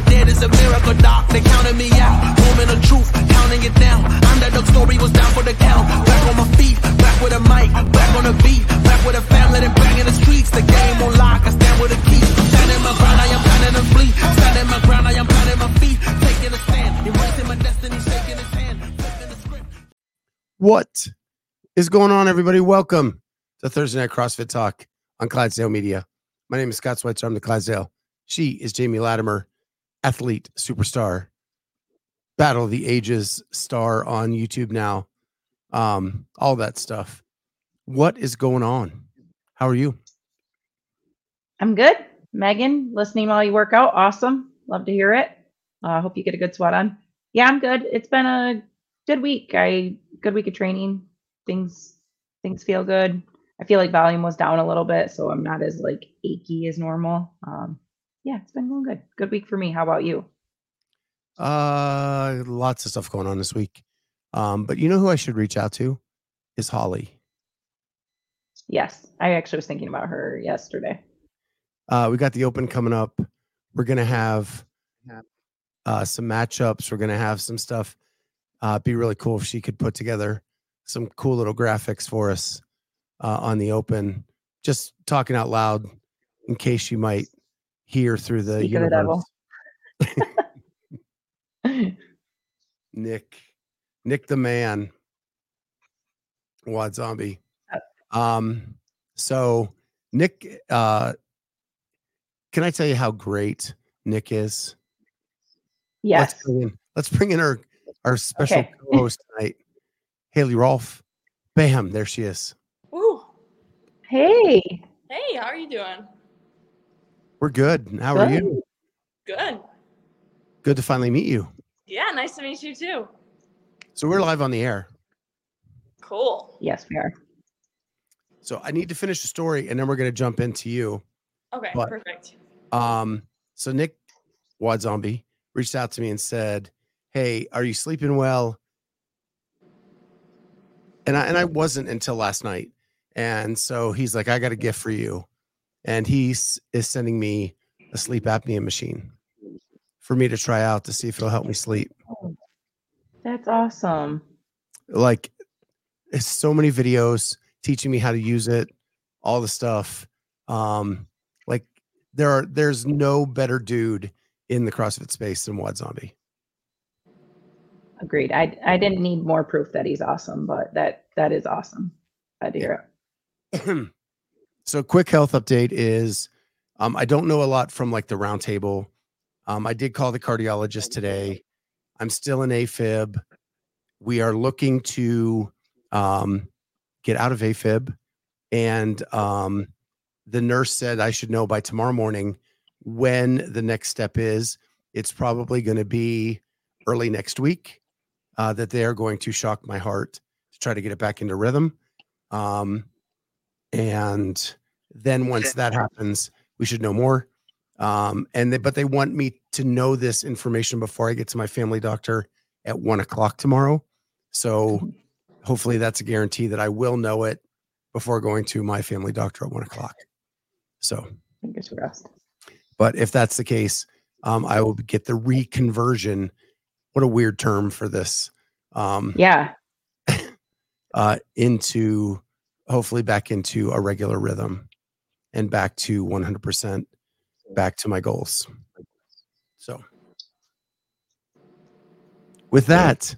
the dead is a miracle, doc. They counted me out. Moment of truth, counting it down. Underdog story was down for the count. Back on my feet, back with a mic, back on the beat, back with a family, then back in the streets. The game on lock, I stand with a key. My ground, I am planning to flee. My ground, I am planting my feet. Taking a stand, erasing my destiny, shaking his hand. What is going on, everybody? Welcome to Thursday Night CrossFit Talk on Clydesdale Media. My name is Scott Schweitzer. I'm the Clydesdale. She is Jamie Latimer, athlete, superstar, Battle of the Ages star on YouTube now. Um, all that stuff. What is going on? How are you? I'm good. Megan, listening while you work out. Awesome. Love to hear it. I uh, hope you get a good sweat on. Yeah, I'm good. It's been a good week. I good week of training. Things things feel good. I feel like volume was down a little bit, so I'm not as like achy as normal. Um, yeah, it's been going good. Good week for me. How about you? Uh, lots of stuff going on this week. Um, but you know who I should reach out to is Holly. Yes, I actually was thinking about her yesterday. Uh, we got the open coming up. We're gonna have uh, some matchups. We're gonna have some stuff. Uh, be really cool if she could put together some cool little graphics for us uh, on the open. Just talking out loud in case you might hear through the Speak of the devil. universe. Nick, Nick the man, WOD Zombie. Um, so Nick, uh, can I tell you how great Nick is? Yes. Let's bring in, let's bring in our our special Okay. co-host tonight, Hailey Rolfe. Bam, there she is. Woo. Hey. Hey, how are you doing? We're good. How are you? Good. Good to finally meet you. Yeah, nice to meet you too. So we're live on the air. Cool. Yes, we are. So I need to finish the story and then we're gonna jump into you. Okay, But- perfect. Um, so Nick WOD Zombie reached out to me and said, Hey, are you sleeping well? And I and I wasn't until last night. And so he's like, I got a gift for you. And he's is sending me a sleep apnea machine for me to try out to see if it'll help me sleep. That's awesome. Like it's so many videos teaching me how to use it, all the stuff. Um, like there are there's no better dude in the CrossFit space than WOD Zombie. Agreed. I I didn't need more proof that he's awesome, but that that is awesome. To hear it. so quick health update is um, I don't know a lot from like the roundtable. Um, I did call the cardiologist today. I'm still in AFib. We are looking to um, get out of AFib. And um, the nurse said I should know by tomorrow morning when the next step is. It's probably going to be early next week uh, that they are going to shock my heart to try to get it back into rhythm. Um, and then once that happens, we should know more. Um, and they, but they want me to know this information before I get to my family doctor at one o'clock tomorrow. So hopefully that's a guarantee that I will know it before going to my family doctor at one o'clock. So, Fingers crossed. but if that's the case, um, I will get the reconversion. What a weird term for this. Um, Yeah. uh, into hopefully back into a regular rhythm and back to 100% back to my goals. So, with that,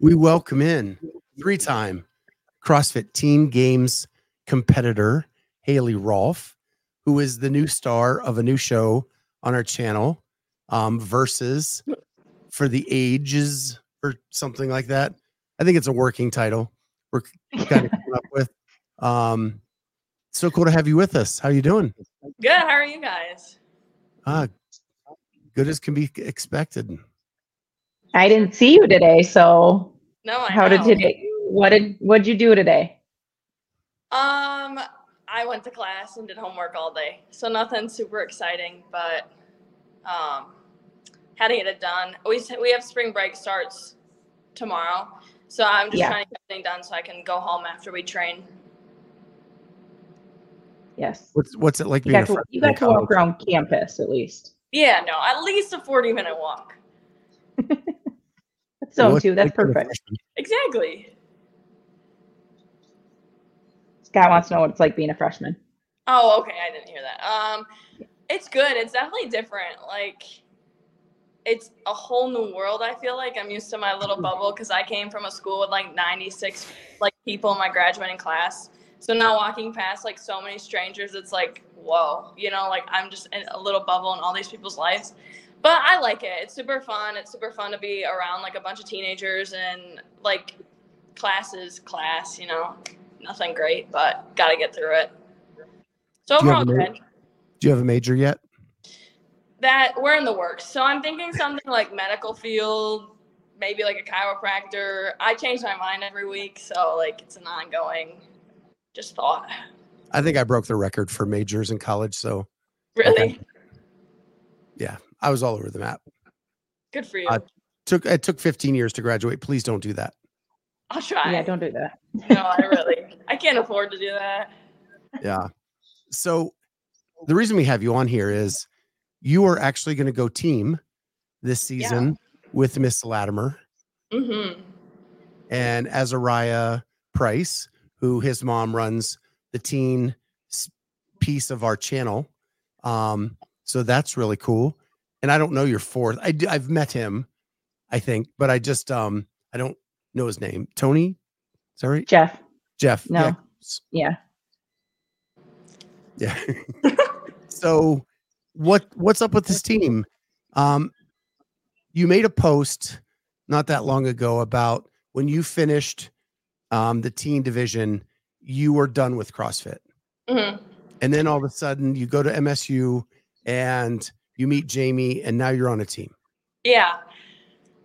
we welcome in three time CrossFit Teen Games competitor, Hailey Rolfe, who is the new star of a new show on our channel, um, versus for the ages or something like that. I think it's a working title we're kind of coming up with. Um, so cool to have you with us. How you doing? Good. How are you guys? Ah, good as can be expected. I didn't see you today, so No, I how did today? What did what'd you do today? Um, I went to class and did homework all day, so nothing super exciting, but um, had to get it done. We we have spring break starts tomorrow, so I'm just Yeah. trying to get everything done so I can go home after we train. Yes. What's what's it like You being got a to, you got in to walk around campus at least. Yeah, no, at least a 40 minute walk. That's zone What's two. That's like being a perfect. Exactly. Scott wants to know what it's like being a freshman. Oh, okay. I didn't hear that. Um, it's good. It's definitely different. Like, it's a whole new world. I feel like I'm used to my little bubble because I came from a school with like 96 like people in my graduating class. So now walking past like so many strangers, it's like whoa. You know, like I'm just in a little bubble in all these people's lives. But I like it. It's super fun. It's super fun to be around like a bunch of teenagers and like classes, class. You know, nothing great, but gotta get through it. So Do overall, good Do you have a major yet? that we're in the works. So I'm thinking something like medical field, maybe like a chiropractor. I change my mind every week, so like it's an ongoing just thought. I think I broke the record for majors in college, so Really Yeah. I was all over the map. good for you. Uh, Took it took 15 years to graduate. Please don't do that. I'll try. Yeah, don't do that. no, I really I can't afford to do that. Yeah. So the reason we have you on here is you are actually going to go team this season with Miss Latimer Mm-hmm. and Azariah Price, who his mom runs the teen piece of our channel. Um, so that's really cool. And I don't know your fourth. I do, I've met him, I think, but I just um I don't know his name. Tony, sorry, Jeff. Jeff. No. Yeah, Yeah. Yeah. so what what's up with this team? Um you made a post not that long ago about when you finished um the teen division, you were done with CrossFit. hmm And then all of a sudden you go to MSU and you meet Jamie and now you're on a team. Yeah.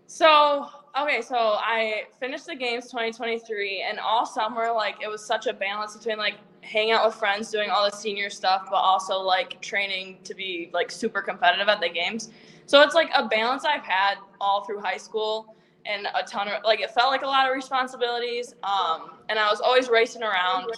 So okay, so I finished the games 2023, and all summer, like it was such a balance between like hanging out with friends, doing all the senior stuff, but also like training to be like super competitive at the games. So it's like a balance I've had all through high school and a ton of like it felt like a lot of responsibilities. Um, and I was always racing around.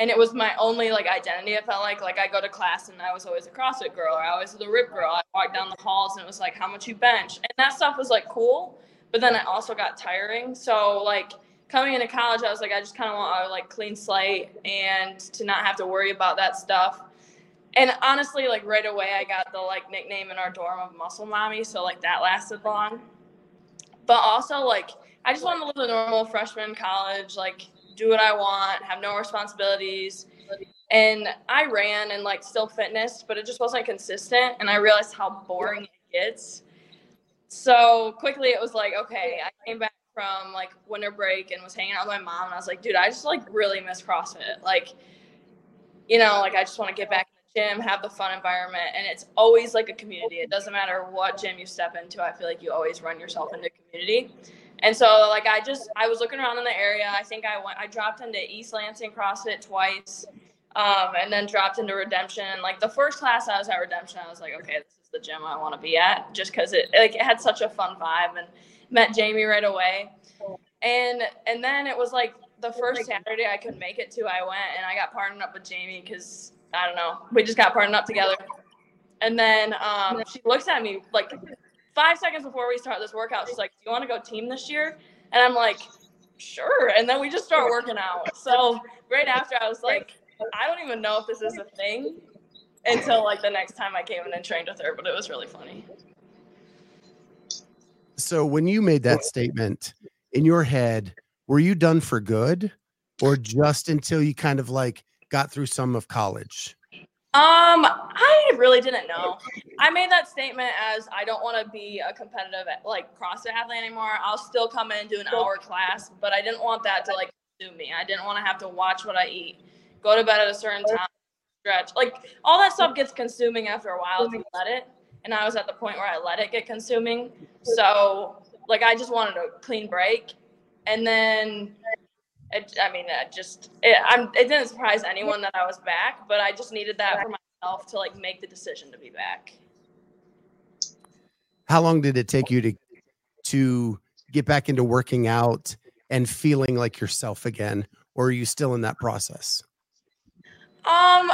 And it was my only like identity. It felt like like I go to class and I was always a CrossFit girl or I was the rip girl. I walked down the halls and it was like how much you bench. And that stuff was like cool, but then it also got tiring. So like coming into college, I was like, I just kind of want a like clean slate and to not have to worry about that stuff. And honestly, like right away, I got the like nickname in our dorm of Muscle Mommy, so like that lasted long. But also, like I just wanted to live a normal freshman college, like do what I want, have no responsibilities. And I ran and like still fitness, but it just wasn't consistent. And I realized how boring it gets. So quickly, it was like, okay, I came back from like winter break and was hanging out with my mom, and I was like, dude, I just like really miss CrossFit. Like, you know, like I just want to get back gym, have the fun environment, and it's always like a community. It doesn't matter what gym you step into. I feel like you always run yourself into community. And so like I just I was looking around in the area. I think I went I dropped into East Lansing CrossFit twice. Um, and then dropped into Redemption. Like the first class I was at Redemption, I was like, okay, this is the gym I want to be at, just because it like it had such a fun vibe, and met Jamie right away. And and then it was like the first Saturday I could make it to, I went and I got partnered up with Jamie because I don't know, we just got partnered up together. And then um, she looks at me like five seconds before we start this workout. She's like, "Do you want to go team this year?" And I'm like, "Sure." And then we just start working out. So right after, I was like, "I don't even know if this is a thing." Until like the next time I came in and trained with her, but it was really funny. So when you made that statement in your head, were you done for good or just until you kind of like got through some of college? Um, I really didn't know. I made that statement as I don't want to be a competitive like CrossFit athlete anymore. I'll still come in and do an hour class, but I didn't want that to like consume me. I didn't want to have to watch what I eat, go to bed at a certain time, stretch. Like all that stuff gets consuming after a while if you let it. And I was at the point where I let it get consuming. So like I just wanted a clean break. And then it, I mean, it just it, I'm, it didn't surprise anyone that I was back, but I just needed that for myself to like make the decision to be back. How long did it take you to to get back into working out and feeling like yourself again or are you still in that process? Um,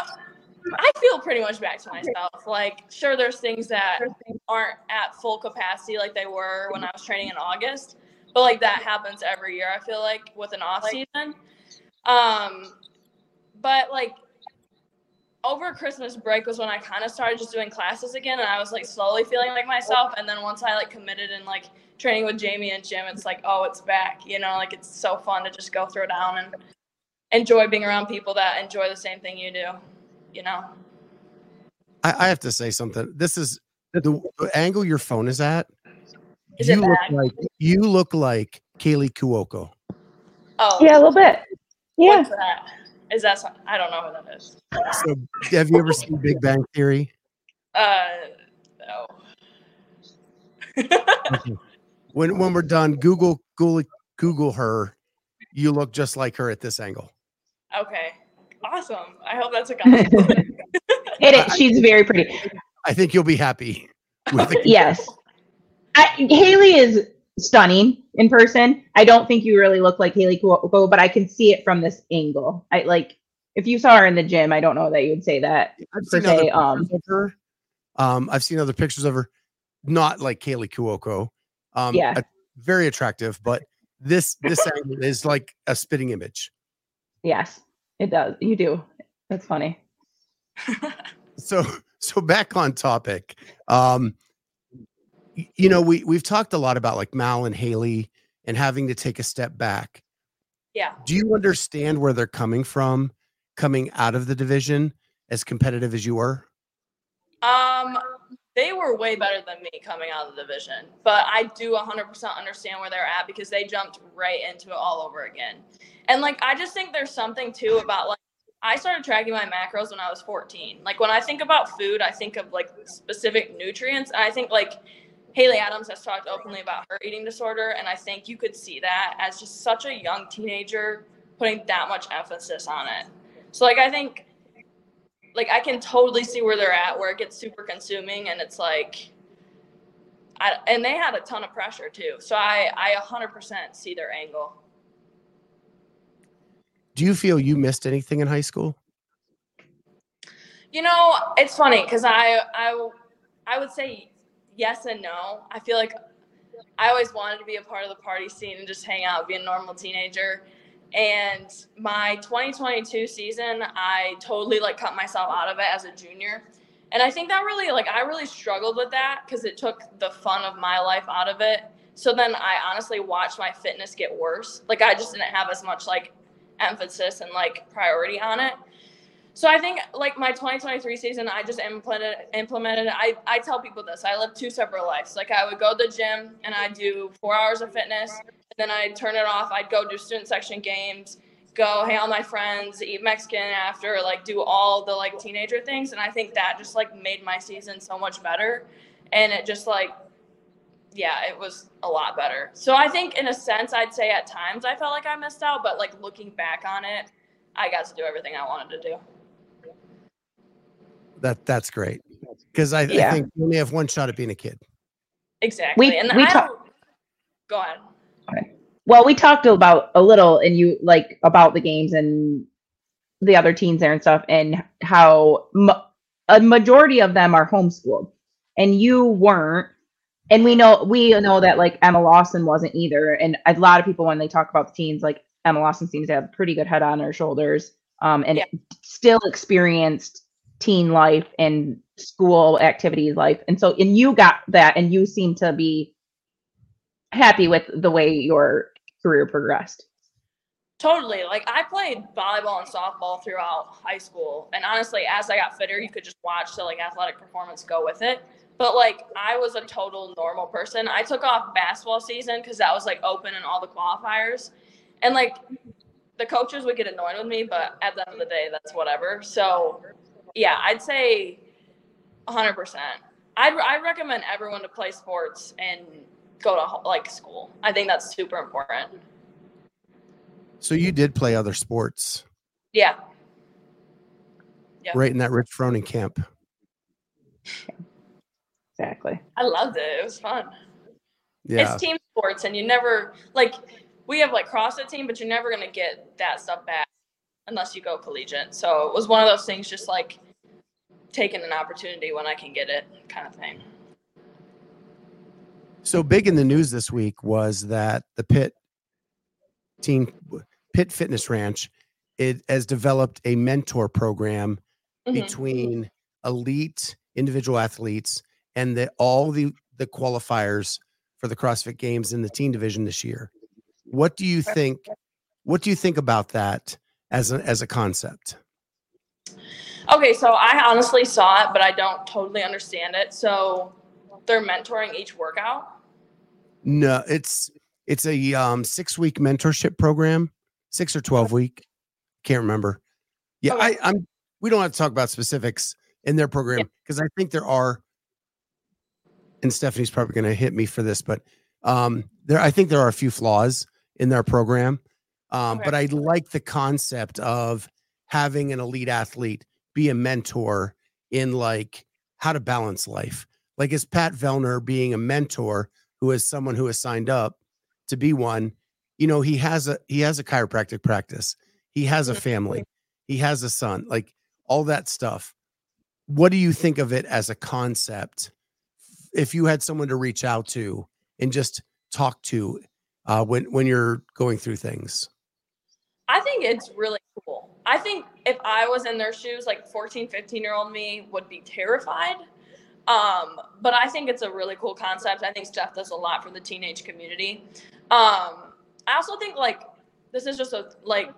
I feel pretty much back to myself. Like, sure, there's things that aren't at full capacity like they were when I was training in August, but like that happens every year. I feel like with an off season. Um, but like over Christmas break was when I kind of started just doing classes again, and I was like slowly feeling like myself. And then once I like committed and like training with Jamie and Jim, it's like, oh, it's back. You know, like it's so fun to just go throw down and enjoy being around people that enjoy the same thing you do. You know. I, I have to say something. This is the, the angle your phone is at. Is you it look like you look like Kaley Cuoco. Oh, Yeah, a little bit. Yeah. What's that? Is that? Some, I don't know who that is. So, have you ever seen Big Bang Theory? Uh, no. When when we're done, Google Google Google her. You look just like her at this angle. okay. Awesome. I hope that's a compliment. It is. She's very pretty. I think you'll be happy. With the, Yes. I, Hailey is stunning in person. I don't think you really look like Haley Cuoco, but I can see it from this angle. I like if you saw her in the gym, I don't know that you would say that. I've per seen other se, um, of her. Um, I've seen other pictures of her, not like Kaley Cuoco. Um, Yeah. a- very attractive, but this this angle is like a spitting image. Yes, it does. You do. That's funny. so so back on topic um y- you know we we've talked a lot about like mal and haley and having to take a step back yeah. do you understand where they're coming from coming out of the division as competitive as you were Um, they were way better than me coming out of the division, but I do 100% understand where they're at because they jumped right into it all over again. And like, I just think there's something too about like, I started tracking my macros when I was 14. Like, when I think about food, I think of like specific nutrients. And I think like Haley Adams has talked openly about her eating disorder. And I think you could see that as just such a young teenager putting that much emphasis on it. So, like, I think like I can totally see where they're at, where it gets super consuming, and it's like, I and they had a ton of pressure too. So I I 100% see their angle. do you feel you missed anything in high school You know, it's funny because I I I would say yes and no. I feel like I always wanted to be a part of the party scene and just hang out, be a normal teenager. And my 2022 season, I totally like cut myself out of it as a junior. And I think that really like I really struggled with that because it took the fun of my life out of it. So then I honestly watched my fitness get worse. Like I just didn't have as much like emphasis and like priority on it. So I think like my 2023 season, I just implemented implemented. I I tell people this. I live two separate lives. Like I would go to the gym and I do four hours of fitness, and then I'd turn it off. I'd go do student section games, go hang out with my friends, eat Mexican after, like do all the like teenager things. And I think that just like made my season so much better, and it just like yeah, it was a lot better. So I think in a sense, I'd say at times I felt like I missed out, but like looking back on it, I got to do everything I wanted to do. That that's great because I, I think you only have one shot at being a kid Exactly. We- and we I talk- don't- go ahead. Well, we talked about a little, and you like about the games and the other teens there and stuff, and how m- a majority of them are homeschooled, and you weren't. And we know we know that like Emma Lawson wasn't either, and a lot of people when they talk about the teens, like Emma Lawson seems to have a pretty good head on her shoulders, um, and Yeah. still experienced teen life and school activities life, and so and you got that, and you seem to be happy with the way your career progressed. Totally. Like I played volleyball and softball throughout high school. And honestly, as I got fitter, you could just watch the like athletic performance go with it. But like I was a total normal person. I took off basketball season because that was like open in all the qualifiers. And like the coaches would get annoyed with me, but at the end of the day, that's whatever. So yeah, I'd say 100%. I'd, I recommend everyone to play sports and go to like school. I think that's super important. so you did play other sports Yeah. Yeah. right in that rich froning camp Exactly. I loved it. It was fun. yeah It's team sports, and you never like we have like CrossFit team, but you're never gonna get that stuff back unless you go collegiate. So it was one of those things. Just like taking an opportunity when I can get it, kind of thing. So big in the news this week was that the Pit Team Pit Fitness Ranch it has developed a mentor program Mhm. between elite individual athletes and the all the the qualifiers for the CrossFit Games in the teen division this year. What do you think? What do you think about that as a as a concept? Okay, so I honestly saw it, but I don't totally understand it. So they're mentoring each workout. No, it's it's a um, six week mentorship program, six or twelve week. Can't remember. Yeah, Okay. I, I'm. We don't have to talk about specifics in their program because I think there are. And Stephanie's probably going to hit me for this, but um, there I think there are a few flaws in their program. Um, Okay. But I like the concept of having an elite athlete be a mentor in like how to balance life. Like is Pat Vellner being a mentor who is someone who has signed up to be one you know he has a he has a chiropractic practice. He has a family. He has a son like all that stuff. What do you think of it as a concept if you had someone to reach out to and just talk to uh, when when you're going through things? I think it's really cool. I think if I was in their shoes, like 14, 15 year old me would be terrified. Um, but I think it's a really cool concept. I think Steph does a lot for the teenage community. Um, I also think like this is just a like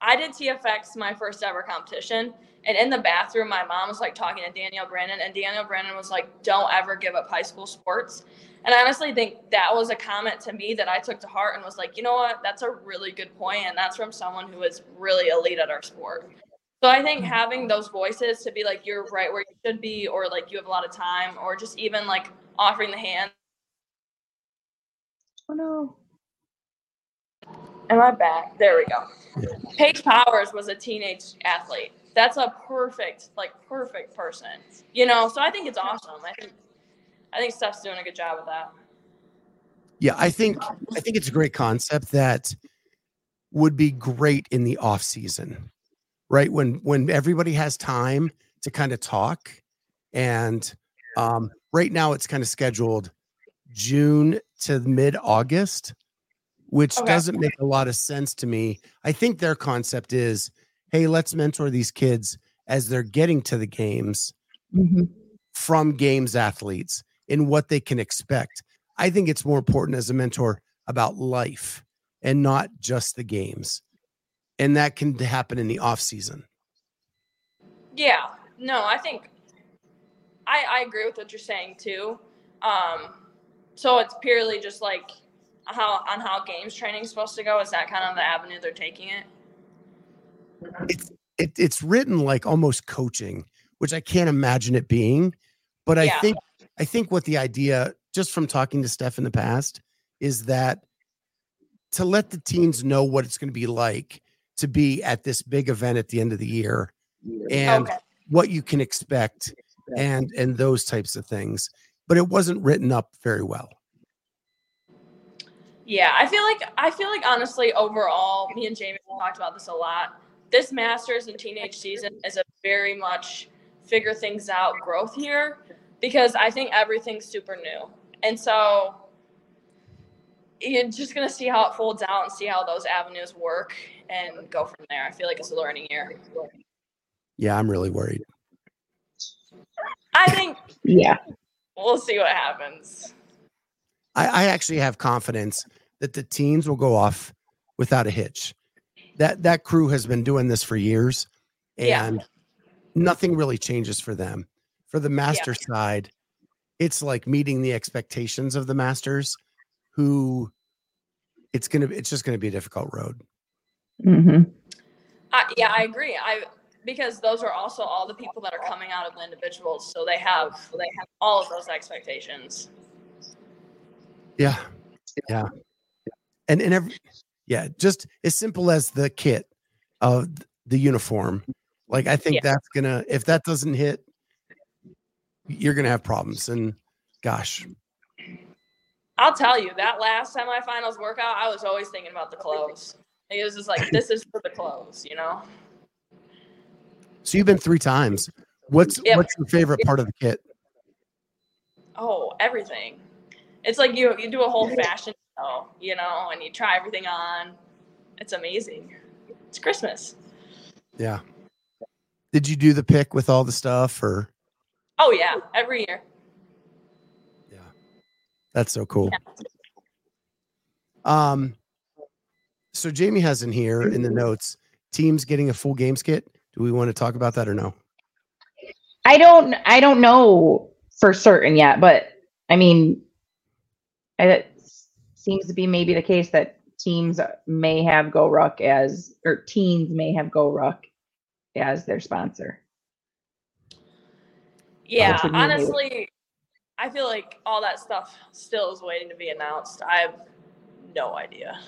I did TFX my first ever competition, and in the bathroom, my mom was like talking to Danielle Brandon, and Danielle Brandon was like, "Don't ever give up high school sports." And I honestly think that was a comment to me that I took to heart and was like, you know what, that's a really good point, and that's from someone who is really elite at our sport. So I think having those voices to be like, you're right where you should be, or like you have a lot of time, or just even like offering the hand. Oh no. Am I back? There we go. Paige Powers was a teenage athlete. That's a perfect, like perfect person. You know, so I think it's awesome. I think I think Steph's doing a good job with that. yeah i think i think it's a great concept that would be great in the off season right when when everybody has time to kind of talk and um right now it's kind of scheduled june to mid august which Okay. doesn't make a lot of sense to me i think their concept is hey let's mentor these kids as they're getting to the games Mhm. from games athletes in what they can expect. I think it's more important as a mentor about life and not just the games. And that can happen in the off season. Yeah, no, I think I, I agree with what you're saying too. Um, so it's purely just like how on how games training is supposed to go. Is that kind of the avenue they're taking it? It's it, it's written like almost coaching, which I can't imagine it being. But I Yeah. think I think what the idea, just from talking to Steph in the past, is that to let the teens know what it's going to be like to be at this big event at the end of the year and okay. what you can expect and and those types of things but it wasn't written up very well Yeah, I feel like I feel like honestly overall, me and Jamie have talked about this a lot. This Masters and teenage season is a very much figure things out growth year because I think everything's super new, and so you're just gonna see how it folds out and see how those avenues work and go from there. I feel like it's a learning year. yeah i'm really worried I think Yeah. we'll see what happens. i, I actually have confidence that the teens will go off without a hitch that that crew has been doing this for years Yeah. and nothing really changes for them for the master side it's like meeting the expectations of the masters who it's gonna it's just gonna be a difficult road mm-hmm. I, yeah, I agree. I because those are also all the people that are coming out of the individuals, so they have they have all of those expectations. Yeah. Yeah. And and every yeah, just as simple as the kit of the uniform. Like I think Yeah. that's gonna if that doesn't hit, you're gonna have problems. And gosh, I'll tell you that last semifinals workout, I was always thinking about the clothes. It was just like this is for the clothes, you know. so you've been three times. What's what's your favorite part of the kit? Oh, everything. It's like you you do a whole fashion show, you know, and you try everything on. It's amazing. It's Christmas. Yeah. Did you do the pick with all the stuff or Oh yeah, every year. yeah. That's so cool. Yeah. Um so Jamie has in here in the notes teams getting a full games kit. Do we want to talk about that or no? I don't I don't know for certain yet, but I mean it seems to be maybe the case that teams may have Go Ruck as or teams may have Go Ruck as their sponsor. Yeah, That's what you need. honestly, I feel like all that stuff still is waiting to be announced. I have no idea.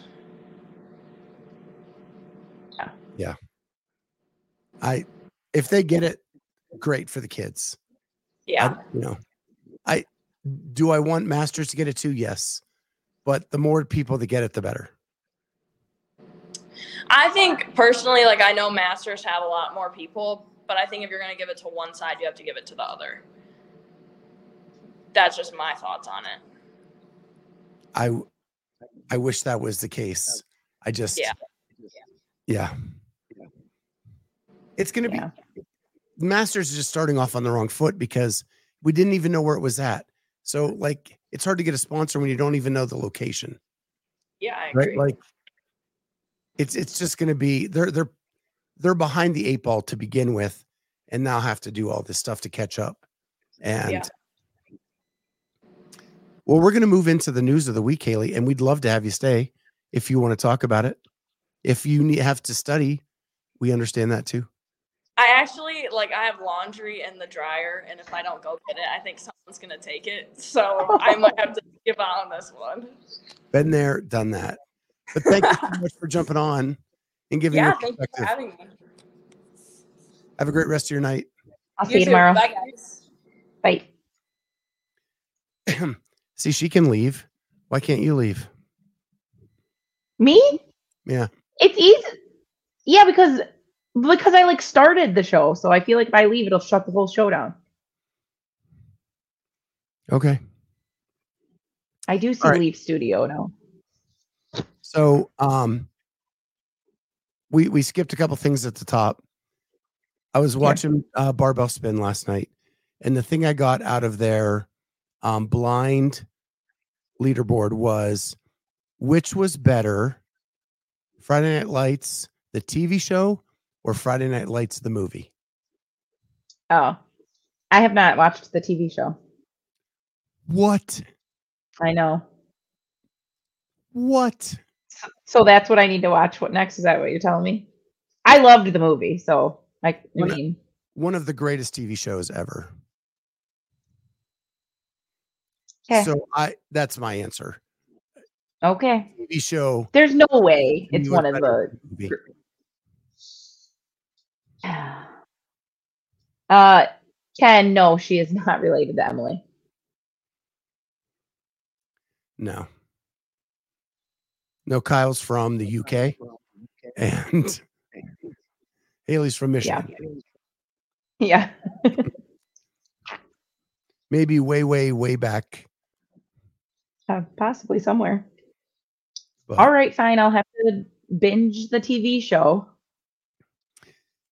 Yeah. I if they get it, great for the kids. Yeah. I, you know, I do I want masters to get it too? Yes. But the more people that get it, the better. I think personally, like I know masters have a lot more people, but I think if you're gonna give it to one side, you have to give it to the other. That's just my thoughts on it. I I wish that was the case. I just Yeah. Yeah. It's gonna Yeah. be Masters is just starting off on the wrong foot because we didn't even know where it was at. So like it's hard to get a sponsor when you don't even know the location. Yeah, I agree. Right? Like it's it's just gonna be they're they're they're behind the eight ball to begin with and now have to do all this stuff to catch up. And Yeah. well, we're gonna move into the news of the week, Hailey, and we'd love to have you stay if you want to talk about it. If you need, have to study, we understand that too. I actually like I have laundry in the dryer, and if I don't go get it, I think someone's gonna take it. So I might have to give out on this one. Been there, done that. But thank you so much for jumping on and giving Yeah, your thank you for perspective. having me. Have a great rest of your night. I'll see you too. tomorrow. Bye, guys. Bye. See, she can leave. Why can't you leave? Me? Yeah. It's easy. Yeah, because because I like started the show, so I feel like if I leave, it'll shut the whole show down. Okay. I do see All right. Leaf Studio now. So um we we skipped a couple things at the top. I was watching uh barbell spin last night, and the thing I got out of their um blind leaderboard was which was better, Friday Night Lights, the TV show, or Friday Night Lights, the movie? Oh, I have not watched the TV show. What? I know. What? So that's what I need to watch. What next? Is that what you're telling me? I loved the movie, so I, I mean, One of the greatest TV shows ever. okay, So I that's my answer. okay. TV show. There's no way it's one of the. movie. Uh, Ken, no, she is not related to Emily. No. No, Kyle's from the UK and Hailey's from Michigan. Yeah. Maybe way, way, way back. Uh, possibly somewhere. But All right, fine. I'll have to binge the TV show.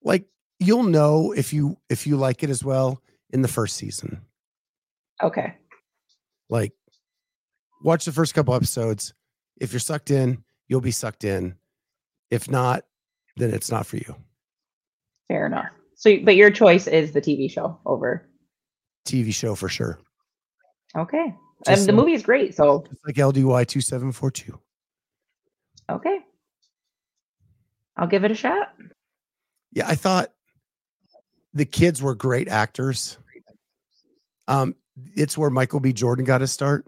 like you'll know if you if you like it as well in the first season. Okay. Like watch the first couple episodes. If you're sucked in, you'll be sucked in. If not, then it's not for you. Fair enough. So, but your choice is the TV show over. TV show for sure. Okay. And Just the like- movie is great. So, like LDY 2742. okay. I'll give it a shot. Yeah, I thought the kids were great actors. Um, it's where Michael B. Jordan got his start.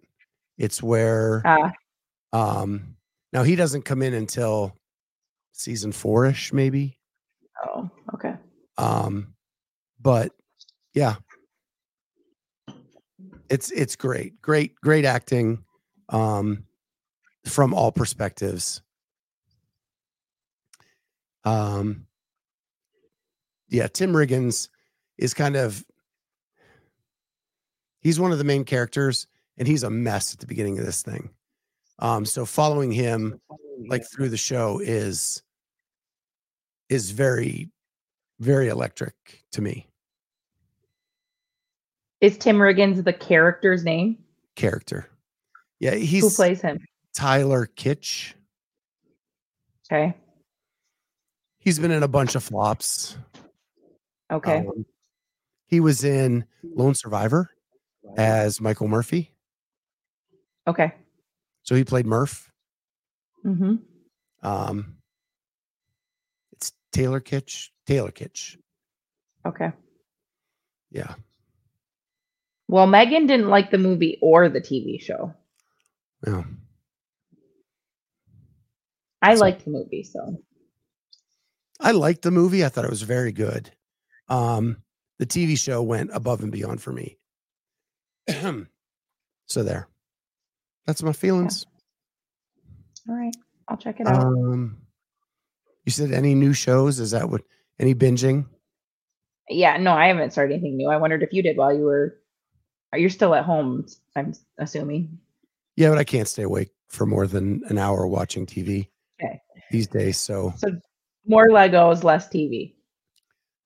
It's where Uh, um now he doesn't come in until season four-ish, maybe. oh, okay. Um, but yeah. It's it's great. Great, great acting um from all perspectives. Um yeah, Tim Riggins is kind of he's one of the main characters and he's a mess at the beginning of this thing. Um, so following him like through the show is is very very electric to me. Is Tim Riggins the character's name? Character. Yeah, he's Who plays him? Tyler Kitsch. Okay. He's been in a bunch of flops. Okay. Um, he was in Lone Survivor as Michael Murphy. okay. So he played Murph. Mm-hmm. Um, it's Taylor Kitsch. Taylor Kitsch. Okay. Yeah. Well, Megan didn't like the movie or the TV show. No. I So- liked the movie, so I liked the movie. I thought it was very good. Um, the TV show went above and beyond for me. so there. That's my feelings. all right. I'll check it out. Um, you said any new shows? Is that what any binging? yeah, no, I haven't started anything new. I wondered if you did while you were are you still at home, I'm assuming. Yeah, but I can't stay awake for more than an hour watching TV Okay. these days. So So more Legos, less TV.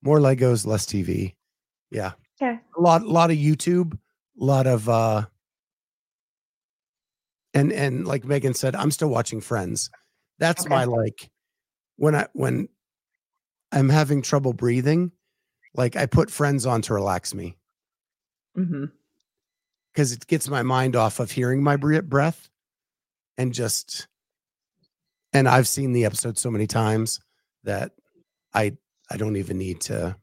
more Legos, less TV. Yeah. Okay. A lot, a lot of YouTube, a lot of uh and and like Megan said, I'm still watching Friends. That's Okay. my like when I when I'm having trouble breathing, like I put Friends on to relax me hmm because it gets my mind off of hearing my breath and just and I've seen the episode so many times that I I don't even need to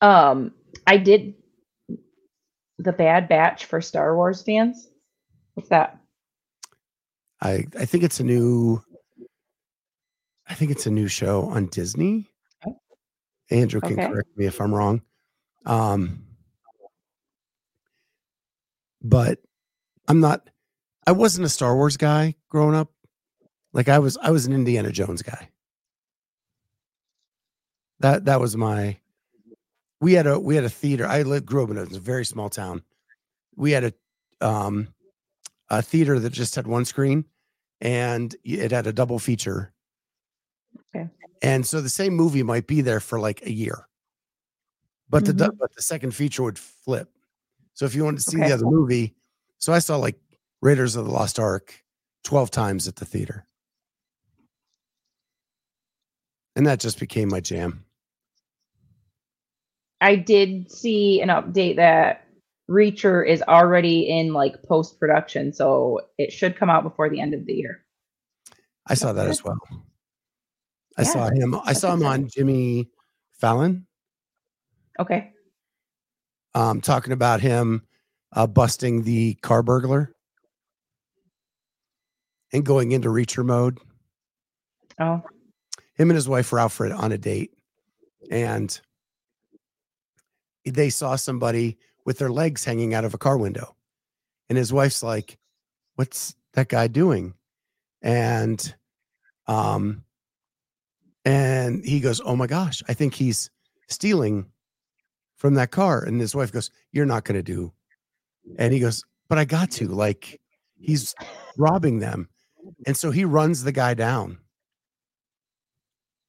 Um, I did the Bad Batch for Star Wars fans. What's that? I I think it's a new I think it's a new show on Disney. Oh. Andrew can Okay. correct me if I'm wrong. Um but I'm not I wasn't a Star Wars guy growing up. Like I was I was an Indiana Jones guy. That that was my we had a we had a theater. I lived grew up in a very small town. We had a um a theater that just had one screen and it had a double feature. Okay. And so the same movie might be there for like a year. But the Mm-hmm. du- but the second feature would flip. So if you wanted to see Okay. the other movie, so I saw like Raiders of the Lost Ark 12 times at the theater. And that just became my jam. I did see an update that Reacher is already in like post production, so it should come out before the end of the year. I saw that as well. I Yeah, saw him. I saw him on Jimmy Fallon Okay. um, talking about him uh, busting the car burglar and going into reacher mode. Oh, Him and his wife were out for on a date, and they saw somebody with their legs hanging out of a car window, and his wife's like, "What's that guy doing?" And um, and he goes, "Oh my gosh, I think he's stealing from that car." And his wife goes, "You're not to do," and he goes, "But I got to." Like he's robbing them, and so he runs the guy down,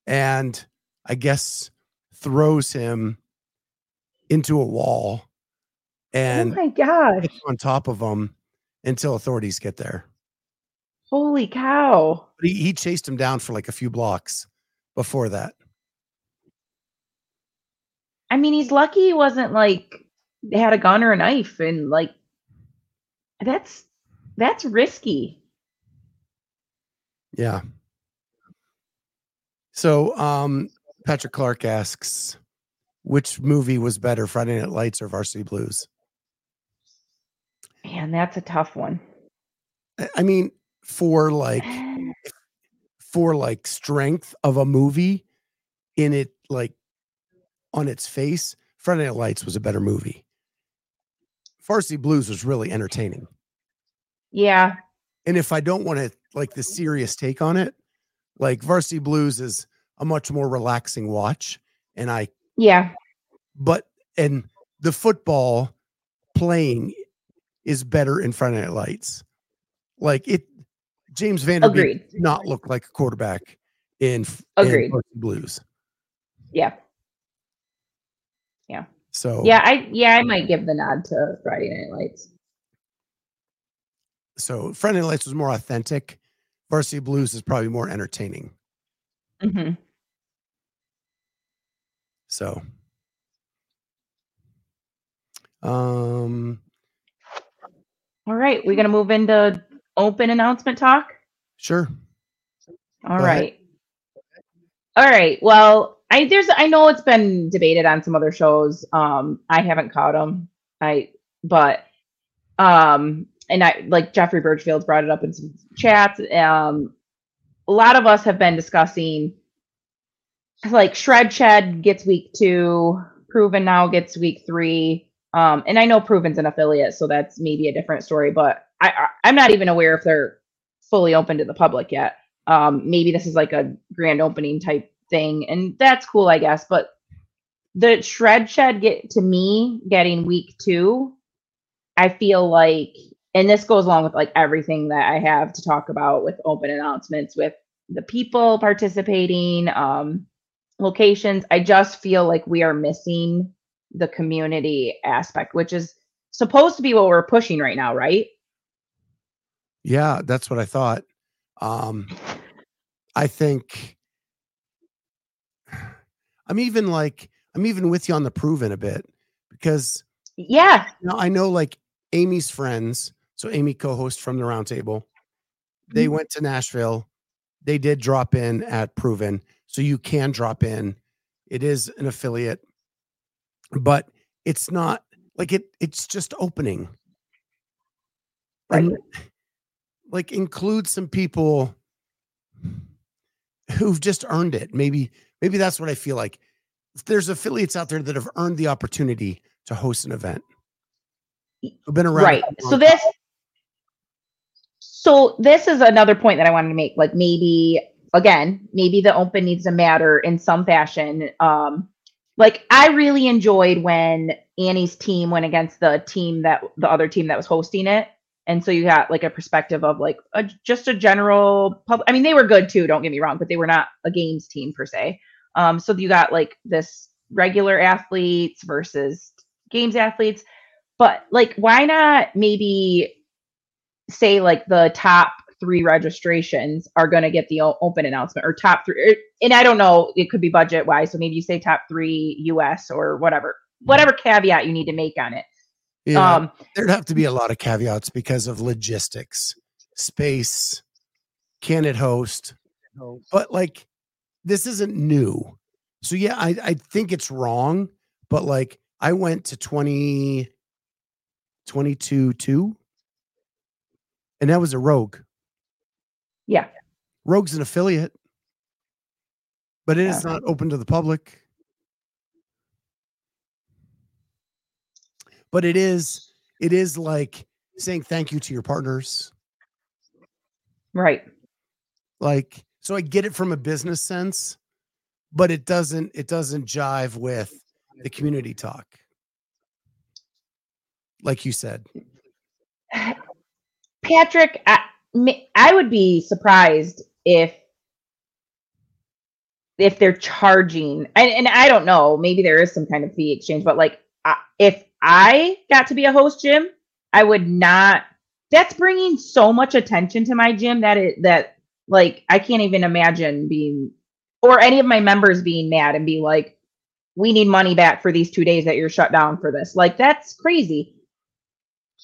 and I guess throws him into a wall and oh my gosh. on top of them until authorities get there. Holy cow. But he, he chased him down for like a few blocks before that. I mean, he's lucky he wasn't like had a gun or a knife and like that's that's risky. Yeah. So um Patrick Clark asks, which movie was better, Friday Night Lights or Varsity Blues? Man, that's a tough one. I- mean, for like for like strength of a movie in it like on its face friday night lights was a better movie varsity blues was really entertaining Yeah. and if i don't want to like the serious take on it like varsity blues is a much more relaxing watch. And I, Yeah. but, and the football playing is better in front of Night Lights. Like it, James Van Der Beek Agreed. did not look like a quarterback in, in Blues. Yeah. Yeah. So, Yeah. I yeah, I might give the nod to Friday Night Lights. so Friday Night Lights was more authentic. Varsity Blues is probably more entertaining. hmm So, um, All right. We're gonna move into open announcement talk. sure. All Go right. ahead. All right. Well, I there's I know it's been debated on some other shows. Um, I haven't caught them. I but um, and I like Jeffrey Birchfield's brought it up in some chats. Um, a lot of us have been discussing like Shred Shed gets week two, PRVN now gets week three. Um, and I know PRVN's an affiliate, so that's maybe a different story. But I, I I'm not even aware if they're fully open to the public yet um maybe this is like a grand opening type thing and that's cool i guess but the shred shed get to me getting week two i feel like and this goes along with like everything that i have to talk about with open announcements with the people participating um locations i just feel like we are missing the community aspect which is supposed to be what we're pushing right now right Yeah, that's what I thought. Um, I think I'm even like I'm even with you on the PRVN a bit because yeah you know, I know like Amy's friends. So Amy co-host from the roundtable. They Mhm. went to Nashville. They did drop in at PRVN, so you can drop in. It is an affiliate, but it's not like it. It's just opening. Right. And, like include some people who've just earned it. Maybe maybe that's what I feel like. There's affiliates out there that have earned the opportunity to host an event. Who've been around. right so this so this is another point that i wanted to make like maybe again maybe the open needs to matter in some fashion. Um like i really enjoyed when annie's team went against the team that the other team that was hosting it. And so you got like a perspective of like a, just a general pub i mean they were good too don't get me wrong but they were not a games team per se. Um so you got like this regular athletes versus games athletes. But like why not maybe say like the top three registrations are going to get the open announcement or top three er, and i don't know it could be budget wise so maybe you say top three us or whatever whatever caveat you need to make on it Yeah, um there'd have to be a lot of caveats because of logistics, space, can it host? But like, this isn't new. So yeah, I, I think it's wrong, but like I went to 20, 22 2, and that was a rogue. Yeah Rogue's an affiliate, but it is Yeah. not open to the public. But it is, it is like saying thank you to your partners. right Like, so I get it from a business sense, but it doesn't, it doesn't jive with the community talk. Like you said. patrick I, I would be surprised if if they're charging. And, and i don't know maybe there is some kind of fee exchange but like if i got to be a host gym i would not that's bringing so much attention to my gym that it that like i can't even imagine being or any of my members being mad and be like we need money back for these two days that you're shut down for this. Like that's crazy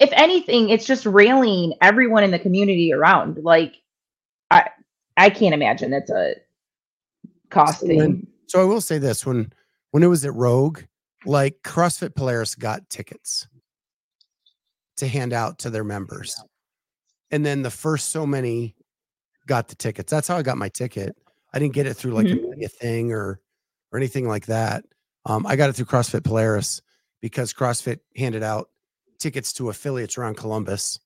if anything it's just railing everyone in the community around like i i can't imagine it's a cost So thing when- So I will say this when when it was at Rogue, like CrossFit Polaris got tickets to hand out to their members. And then the first so many got the tickets. That's how I got my ticket. I didn't get it through like a thing or or anything like that. Um, I got it through CrossFit Polaris because CrossFit handed out tickets to affiliates around Columbus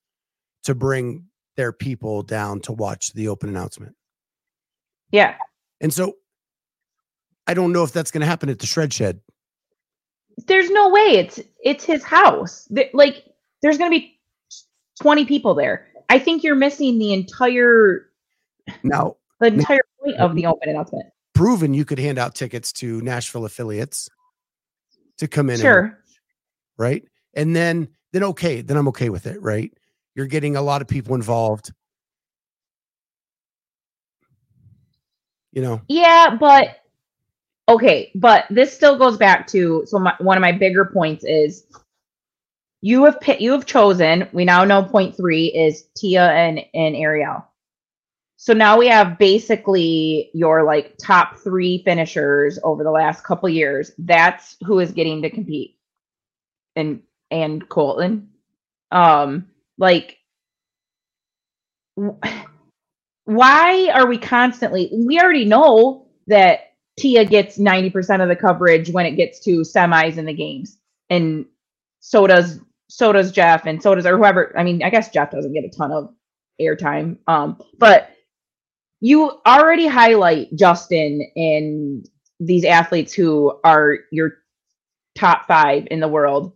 to bring their people down to watch the open announcement. yeah And so I don't know if that's going to happen at the shred shed. There's no way. It's it's his house. Like there's going to be 20 people there. I think you're missing the entire Now, the entire point of the open announcement. PRVN you could hand out tickets to Nashville affiliates to come in, and- Sure. right? And then, then okay, then I'm okay with it, right? You're getting a lot of people involved. You know, Yeah, but okay, but this still goes back to so my, one of my bigger points is you have you have chosen. We now know point three is Tia and and Arielle. So now we have basically your like top three finishers over the last couple years. That's who is getting to compete, and and Colton, um, like. why are we constantly we already know that Tia gets 90% of the coverage when it gets to semis in the games. And so does so does Jeff and so does or whoever. I mean, I guess Jeff doesn't get a ton of airtime. Um, but you already highlight Justin and these athletes who are your top five in the world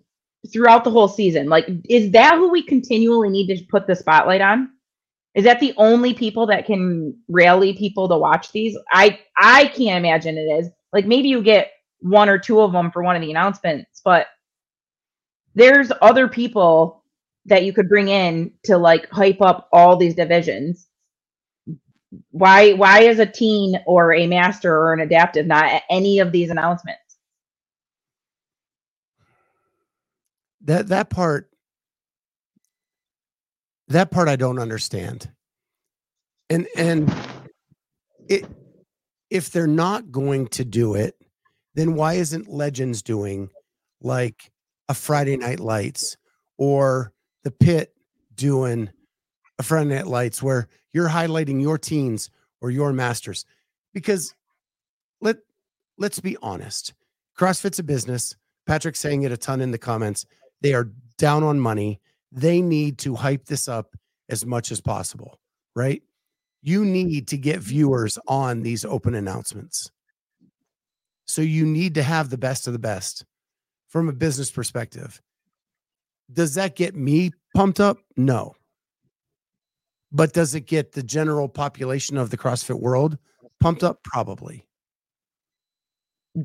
throughout the whole season. Like, is that who we continually need to put the spotlight on? Is that the only people that can rally people to watch these? I I can't imagine it is. Like maybe you get one or two of them for one of the announcements, but there's other people that you could bring in to like hype up all these divisions. Why why is a teen or a master or an adaptive not at any of these announcements? That that part that part I don't understand. And and it if they're not going to do it, then why isn't Legends doing like a Friday Night Lights or the Pit doing a Friday Night Lights where you're highlighting your teens or your masters? Because let let's be honest, CrossFit's a business. Patrick's saying it a ton in the comments. They are down on money. They need to hype this up as much as possible, right? You need to get viewers on these open announcements. So you need to have the best of the best from a business perspective. Does that get me pumped up? No. But does it get the general population of the CrossFit world pumped up? Probably.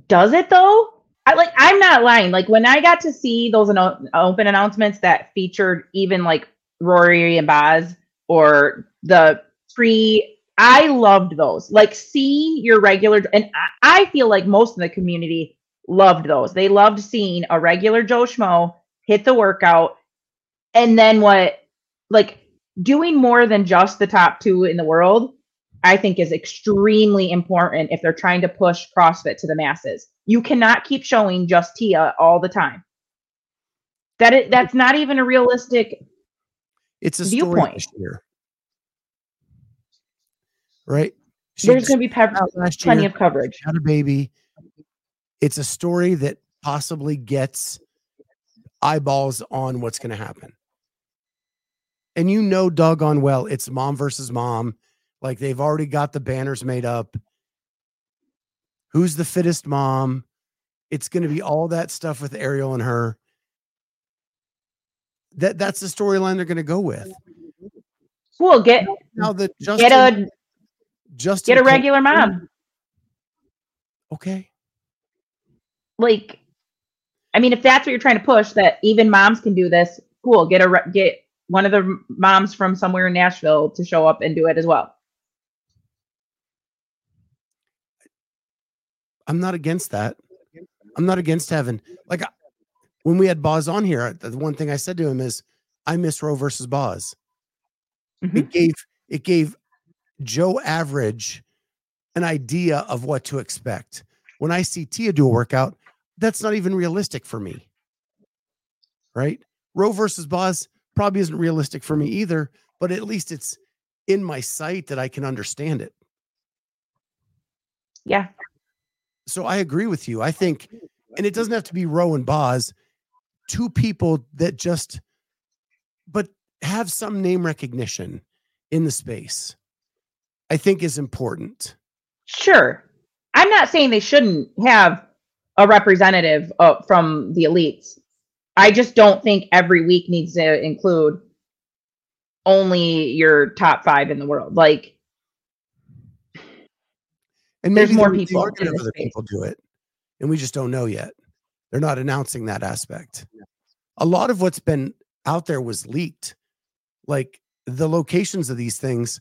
Does it though? I like I'm not lying. Like when I got to see those anno- open announcements that featured even like Rory and Boz or the pre I loved those. Like seeing your regular and I, I feel like most of the community loved those. They loved seeing a regular Joe Schmo hit the workout and then what like doing more than just the top two in the world I think is extremely important if they're trying to push CrossFit to the masses. You cannot keep showing just Tia all the time. That it, that's not even a realistic. It's a Viewpoint. Right? She There's going to be pe- came out last plenty year, of coverage. had a baby. It's a story that possibly gets eyeballs on what's going to happen. And you know doggone well it's mom versus mom. Like they've already got the banners made up. Who's the fittest mom? It's going to be all that stuff with Arielle and her. That that's the storyline they're going to go with. Cool. Get Now the Justin, get a Justin get a Cole- regular mom. Okay. Like, I mean, if that's what you're trying to push, that even moms can do this. Cool. Get a re- get one of the moms from somewhere in Nashville to show up and do it as well. I'm not against that. I'm not against having like when we had Boz on here. The one thing I said to him is, "I miss Roe versus Boz." Mhm. It gave it gave Joe Average an idea of what to expect. When I see Tia do a workout, that's not even realistic for me. Right? Roe versus Boz probably isn't realistic for me either, but at least it's in my sight that I can understand it. Yeah. So I agree with you. I think, and it doesn't have to be Roe and Boz, two people that just, but have some name recognition in the space. I think is important. Sure. I'm not saying they shouldn't have a representative uh, from the elites. I just don't think every week needs to include only your top five in the world. Like, And There's more people are gonna in have this other space. people do it, and we just don't know yet. They're not announcing that aspect. A lot of what's been out there was leaked, like the locations of these things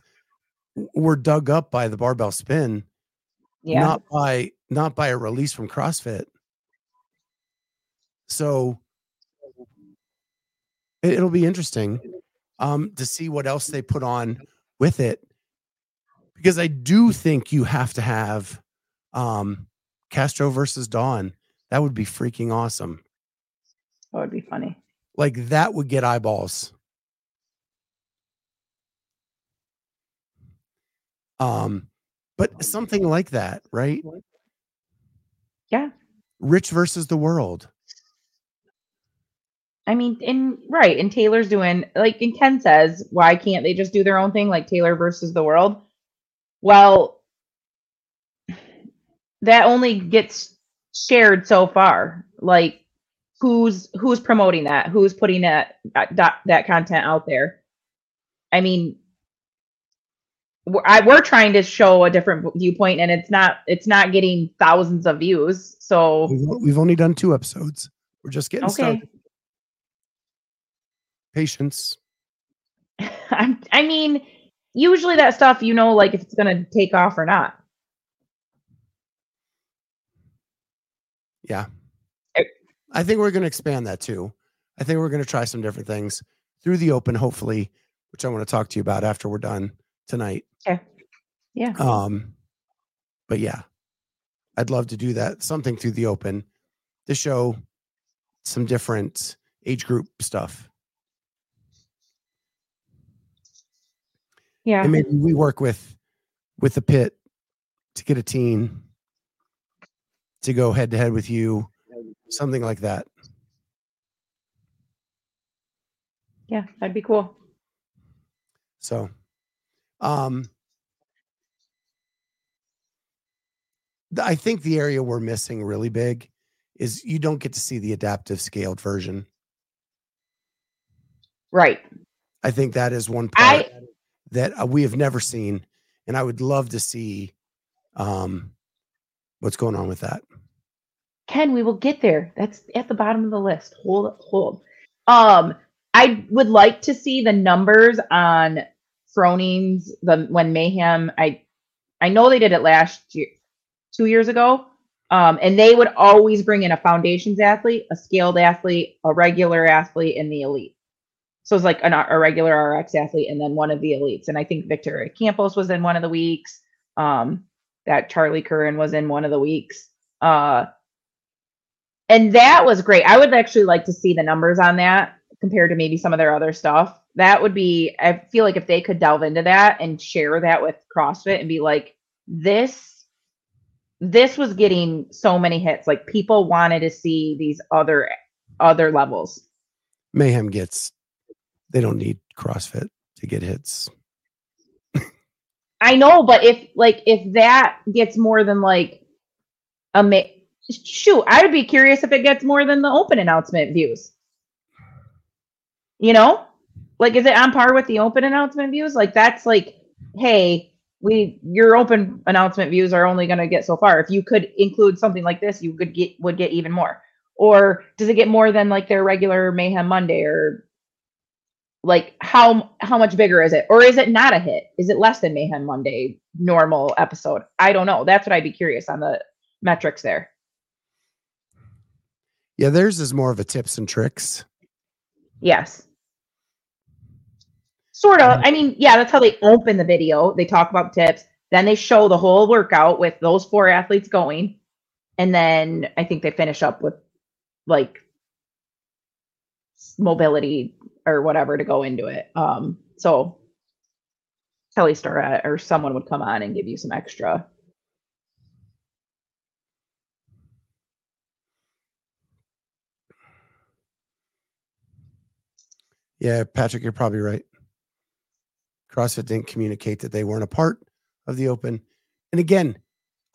were dug up by the barbell spin, yeah, not by not by a release from CrossFit. So it, it'll be interesting um, to see what else they put on with it, because I do think you have to have um, Castro versus Dawn. That would be freaking awesome. that would be funny. Like that would get eyeballs. Um, but something like that, right? Yeah. Rich versus the world. I mean, and right, and Taylor's doing like, and Ken says, why can't they just do their own thing, like Taylor versus the world? Well, that only gets shared so far. Like, who's who's promoting that? Who's putting that that, that content out there? I mean, we're, I, we're trying to show a different viewpoint, and it's not it's not getting thousands of views. So We've, we've only done two episodes. We're just getting okay. started. Patience. I'm, I mean, usually that stuff, you know, like if it's going to take off or not. Yeah. I think we're going to expand that too. I think we're going to try some different things through the open, hopefully, which I want to talk to you about after we're done tonight. Yeah, yeah. Um, but yeah, I'd love to do that. Something through the open to show some different age group stuff. Yeah. And maybe we work with with the pit to get a teen to go head to head with you, something like that. Yeah. That'd be cool. So, um, I think the area we're missing really big is you don't get to see the adaptive scaled version. Right. I think that is one part I, that uh, we have never seen, and I would love to see um, what's going on with that. Ken, we will get there. That's at the bottom of the list. Hold, hold. Um, I would like to see the numbers on Froning's the when Mayhem. I, I know they did it last year, two years ago. Um, and they would always bring in a foundations athlete, a scaled athlete, a regular athlete, and the elite. So it's like an, a regular RX athlete and then one of the elites. And I think Victor Campos was in one of the weeks. Um, that Charlie Curran was in one of the weeks. Uh, and that was great. I would actually like to see the numbers on that compared to maybe some of their other stuff. That would be, I feel like if they could delve into that and share that with CrossFit and be like, this, this was getting so many hits. Like people wanted to see these other, other levels. Mayhem gets, they don't need CrossFit to get hits. I know, but if like if that gets more than like a ma- shoot, I would be curious if it gets more than the open announcement views. You know, like is it on par with the open announcement views? Like that's like, hey, we your open announcement views are only going to get so far. If you could include something like this, you could get would get even more. Or does it get more than like their regular Mayhem Monday or like how how much bigger is it? Or is it not a hit? Is it less than mayhem monday normal episode? I don't know. That's what i'd be curious on the metrics there. Yeah, theirs is more of a tips and tricks. yes. Sort of. I mean yeah that's how they open the video. They talk about tips. Then they show the whole workout with those four athletes going. And then i think they finish up with like mobility or whatever to go into it. Um, so Kelly Starrett or someone would come on and give you some extra. Yeah, Patrick, you're probably right. CrossFit didn't communicate that they weren't a part of the open. And again,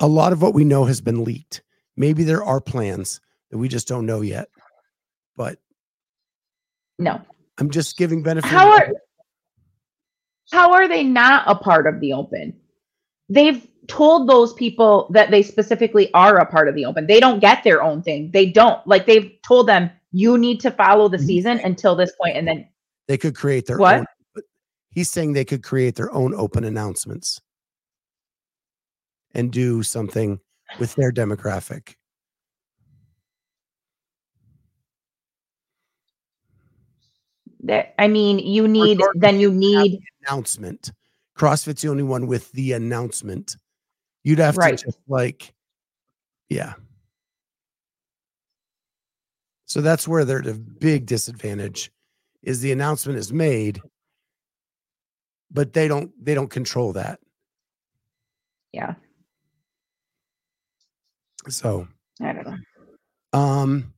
a lot of what we know has been leaked. Maybe there are plans that we just don't know yet. But No. I'm just giving benefit. How are how are they not a part of the open? They've told those people that they specifically are a part of the open. They don't get their own thing. They don't. Like they've told them you need to follow the mm-hmm. season until this point and then they could create their What? own. He's saying they could create their own open announcements and do something with their demographic. That I mean you need then you need Announcement. CrossFit's the only one with the announcement. You'd have Right. to just like, yeah. So that's where they're a big disadvantage is the announcement is made, but they don't they don't control that. yeah, So I don't know. Um,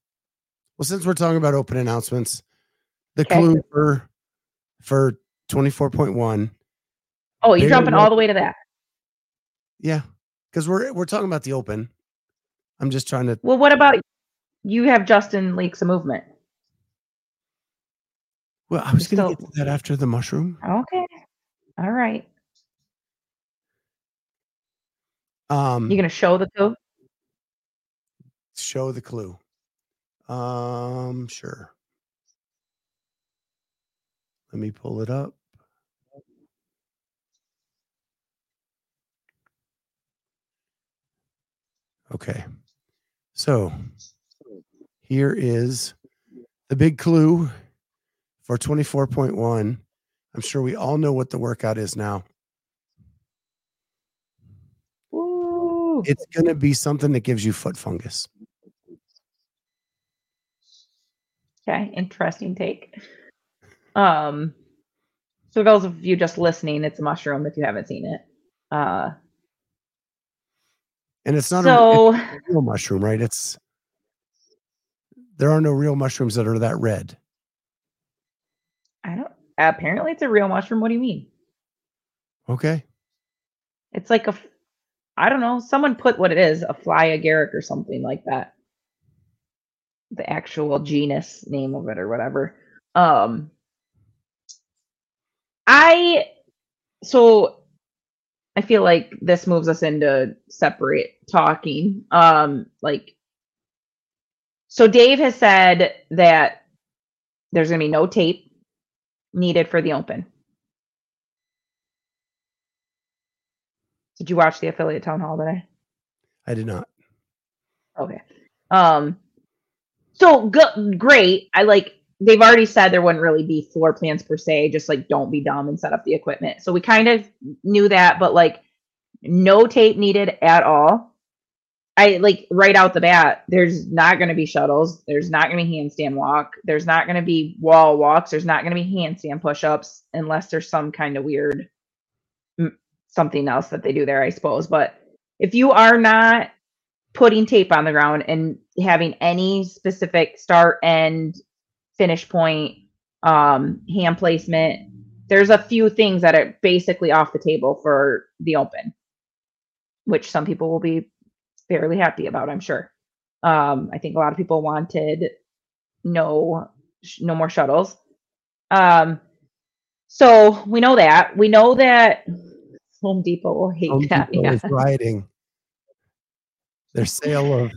well, since we're talking about open announcements, the Okay. clue for for 24.1. Oh, you're They jumping all the way to that. yeah, because we're we're talking about the open. I'm just trying to. Well, what about you have Justin leaks a movement? Well, I was going So- to get to that after the mushroom. Okay. All right. Um, You gonna show the clue? show the clue. Um, sure. Let me pull it up. Okay. So here is the big clue for 24.1. I'm sure we all know what the workout is now. It's going to be something that gives you foot fungus. Okay, interesting take. Um, so those of you just listening, it's a mushroom if you haven't seen it. Uh, And it's not a, it's a real mushroom, right? It's there are no real mushrooms that are that red. I don't. Apparently, it's a real mushroom. What do you mean? Okay. It's like a, I don't know. Someone put what it is, a fly agaric or something like that. The actual genus name of it or whatever. Um, I so I feel like this moves us into separate talking. Um, like so Dave has said that there's gonna be no tape needed for the open. Did you watch the affiliate town hall today? I did not. Okay. Um so go- great. I like they've already said there wouldn't really be floor plans per se, just like don't be dumb and set up the equipment. So we kind of knew that, but like no tape needed at all. I like right out the bat, there's not going to be shuttles, there's not going to be handstand walk, there's not going to be wall walks, there's not going to be handstand push-ups unless there's some kind of weird something else that they do there, I suppose. But if you are not putting tape on the ground and having any specific start and finish point um hand placement. There's a few things that are basically off the table for the open which some people will be fairly happy about i'm sure. Um i think a lot of people wanted no no more shuttles. Um so we know that. We know that home depot will hate Home that Depot yeah. is rioting. Their sale of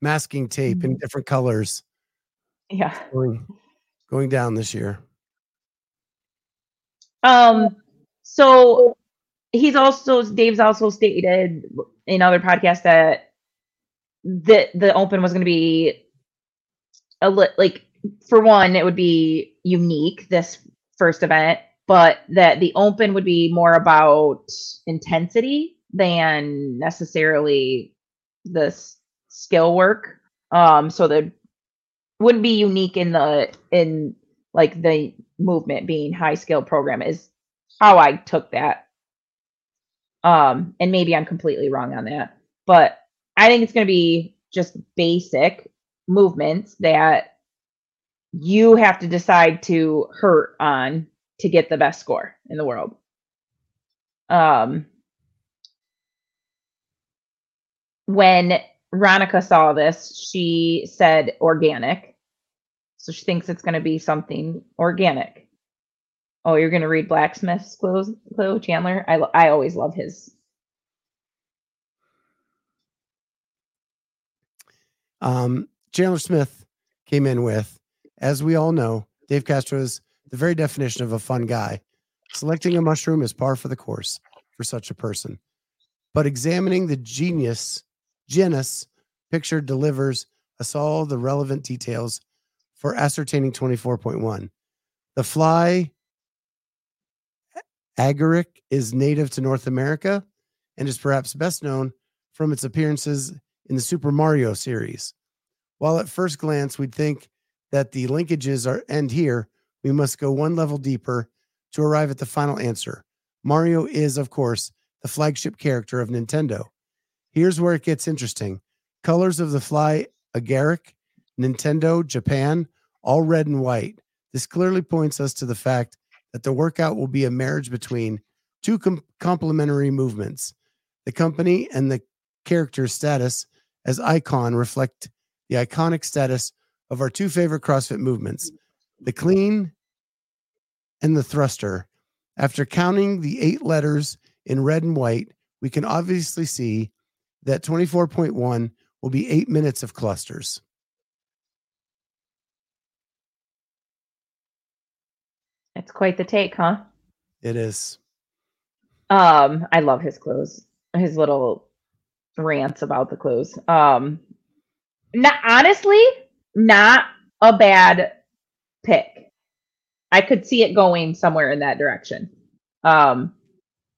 masking tape Mm-hmm. in different colors. Yeah. Going going down this year. Um, so he's also Dave's also stated in other podcasts that the the open was going to be a li- like for one it would be unique this first event, but that the open would be more about intensity than necessarily this skill work. Um, so the wouldn't be unique in the in like the movement being high skill program is how I took that. Um, and maybe I'm completely wrong on that, but I think it's going to be just basic movements that you have to decide to hurt on to get the best score in the world. Um, when Ronica saw this, she said organic. So she thinks it's going to be something organic. Oh, you're going to read Blacksmith's clue, clue Chandler? I, I always love his. Um, Chandler Smith came in with, as we all know, Dave Castro is the very definition of a fun guy. Selecting a mushroom is par for the course for such a person. But examining the genius, genus picture delivers us all the relevant details for ascertaining 24.1. The fly agaric is native to North America and is perhaps best known from its appearances in the Super Mario series. While at first glance we'd think that the linkages are end here, we must go one level deeper to arrive at the final answer. Mario is, of course, the flagship character of Nintendo. Here's where it gets interesting. Colors of the fly agaric, Nintendo, Japan, all red and white. This clearly points us to the fact that the workout will be a marriage between two com- complementary movements. The company and the character status as icon reflect the iconic status of our two favorite CrossFit movements the clean and the thruster. After counting the eight letters in red and white, we can obviously see that 24.1 will be eight minutes of clusters. It's quite the take, huh? It is. Um, I love his clothes, his little rants about the clothes. Um, not honestly, not a bad pick. I could see it going somewhere in that direction. Um,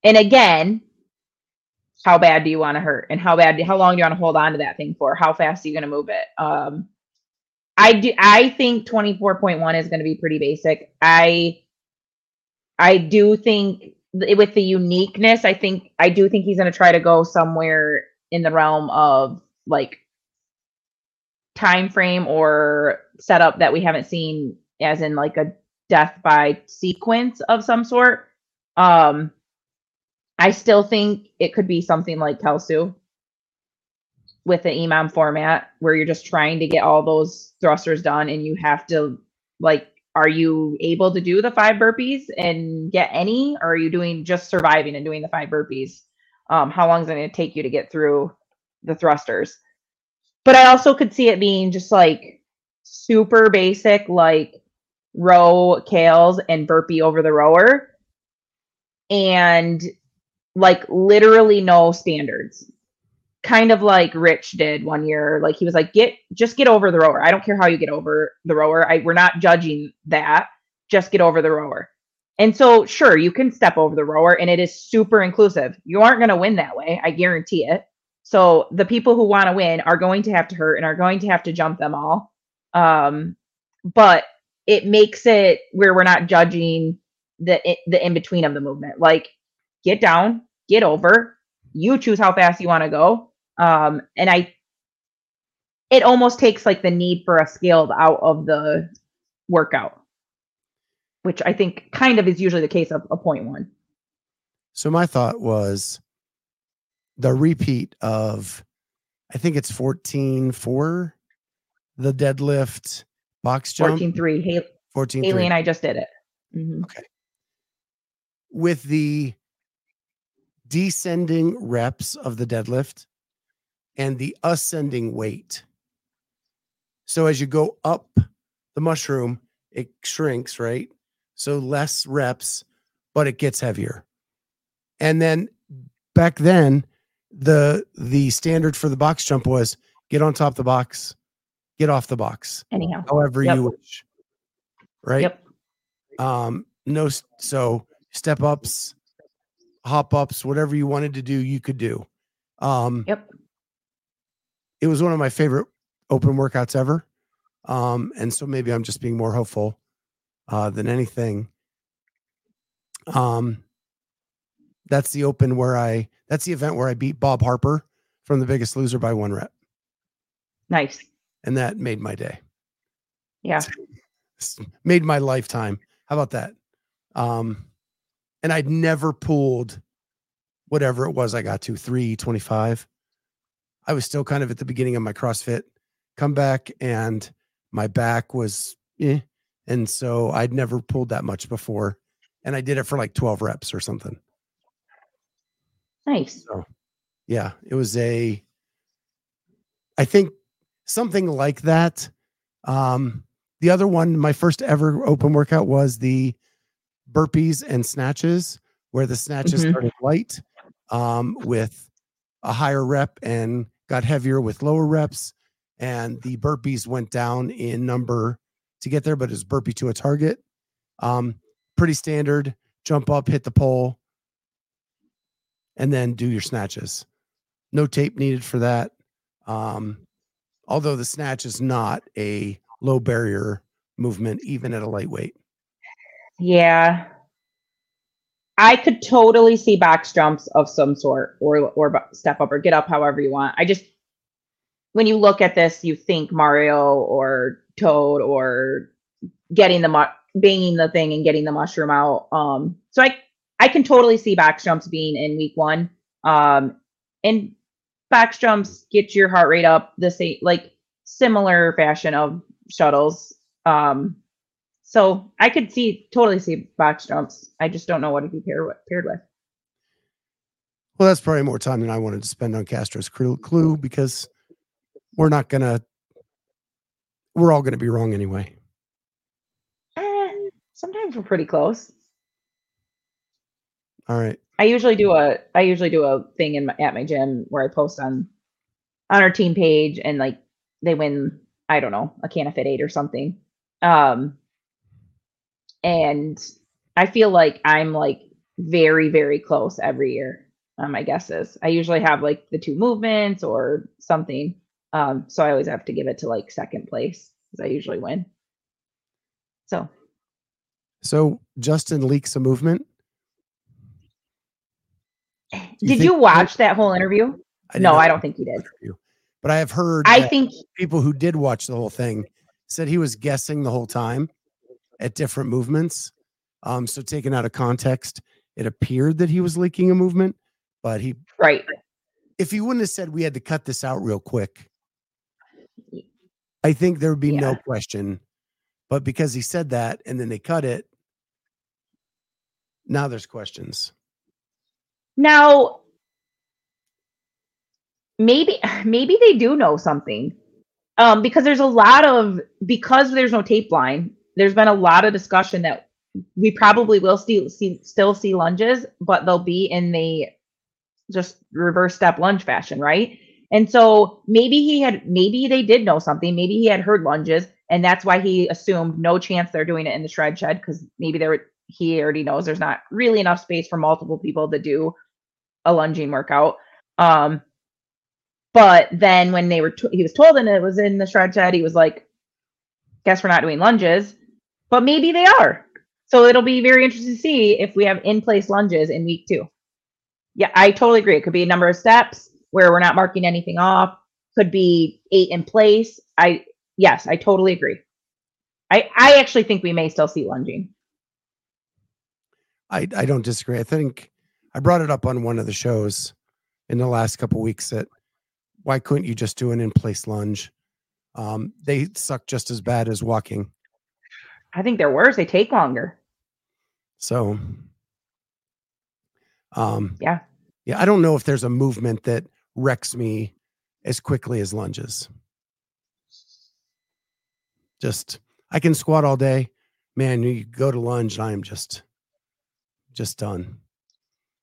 and again, how bad do you want to hurt, and how bad? How long do you want to hold on to that thing for? How fast are you going to move it? Um, I do. I think twenty four point one is going to be pretty basic. I, I do think with the uniqueness, I think I do think he's going to try to go somewhere in the realm of like time frame or setup that we haven't seen as in like a death by sequence of some sort. Um i still think it could be something like Kalsu with the EMOM format where you're just trying to get all those thrusters done and you have to like are you able to do the five burpees and get any or are you doing just surviving and doing the five burpees? Um how long is it going to take you to get through the thrusters? But I also could see it being just like super basic, like row Kales and burpee over the rower, and like literally no standards. Kind of like Rich did one year. Like he was like, get just get over the rower. I don't care how you get over the rower. I we're not judging that. Just get over the rower. And so, sure, you can step over the rower and it is super inclusive. You aren't going to win that way. I guarantee it. So the people who want to win are going to have to hurt and are going to have to jump them all. Um, but it makes it where we're not judging the the in between of the movement. Like get down, get over. You choose how fast you want to go. Um, and I, it almost takes like the need for a scaled out of the workout, which I think kind of is usually the case of a point one. So my thought was the repeat of I think it's 14 4 the deadlift box jump 14 3 Hailey, 14 Hailey and I just did it. Mm-hmm. Okay. With the descending reps of the deadlift and the ascending weight. So as you go up the mushroom, it shrinks, right? So less reps, but it gets heavier. And then back then, the the standard for the box jump was get on top of the box, get off the box. Anyhow. However Yep. you wish. Right? Yep. Um, no so step ups, hop ups, whatever you wanted to do, you could do. Um Yep. It was one of my favorite open workouts ever. Um, and so maybe I'm just being more hopeful uh than anything. Um that's the open where I that's the event where I beat Bob Harper from the biggest loser by one rep. Nice. And that made my day. Yeah. S- Made my lifetime. How about that? Um and I'd never pulled whatever it was I got to 325. I was still kind of at the beginning of my CrossFit comeback and my back was eh, and so I'd never pulled that much before and I did it for like 12 reps or something. Nice. So yeah, it was a I think something like that. Um the other one, my first ever open workout was the burpees and snatches, where the snatches Mhm. started light um, with a higher rep and got heavier with lower reps. And the burpees went down in number to get there, but it's burpee to a target. Um, pretty standard. Jump up, hit the pole, and then do your snatches. No tape needed for that. Um, although the snatch is not a low barrier movement, even at a lightweight. Yeah. I could totally see box jumps of some sort or or step up or get up however you want. I just when you look at this, you think Mario or Toad or getting the mu- banging the thing and getting the mushroom out. Um so I I can totally see box jumps being in week 1. Um and box jumps get your heart rate up the same like similar fashion of shuttles. Um so I could see totally see box jumps. I just don't know what to be paired with. Paired with. Well, that's probably more time than I wanted to spend on Castro's clue, clue because we're not gonna. We're all gonna be wrong anyway. Eh, sometimes we're pretty close. All right. I usually do a I usually do a thing in my, at my gym where I post on on our team page and like they win I don't know a can of FitAid or something. Um, and I feel like I'm like very very close every year. Um, my guesses. I usually have like the two movements or something. Um, so I always have to give it to like second place because I usually win. So So Justin leaks a movement. Do did you watch that whole interview? I no, I don't think he did. interview, But I have heard I think people who did watch the whole thing said he was guessing the whole time at different movements. Um, so taken out of context, it appeared that he was leaking a movement, but he right. if he wouldn't have said we had to cut this out real quick, I think there would be no question. But because he said that and then they cut it, now there's questions. Now, maybe maybe they do know something, um, because there's a lot of because there's no tape line. There's been a lot of discussion that we probably will still see still see lunges, but they'll be in the just reverse step lunge fashion, right? And so maybe he had maybe they did know something. Maybe he had heard lunges, and that's why he assumed no chance they're doing it in the shred shed because maybe there he already knows there's not really enough space for multiple people to do a lunging workout. Um, but then when they were t- he was told and it was in the shred shed, he was like, "Guess we're not doing lunges," but maybe they are. So it'll be very interesting to see if we have in place lunges in week two. Yeah, I totally agree. It could be a number of steps where we're not marking anything off. Could be eight in place. I yes, I totally agree. I I actually think we may still see lunging. I, I don't disagree. I think I brought it up on one of the shows in the last couple weeks that why couldn't you just do an in place lunge? Um, they suck just as bad as walking. I think they're worse. They take longer. So, um, Yeah. yeah, I don't know if there's a movement that wrecks me as quickly as lunges. Just, I can squat all day, man. You go to lunge, and I am just, just done.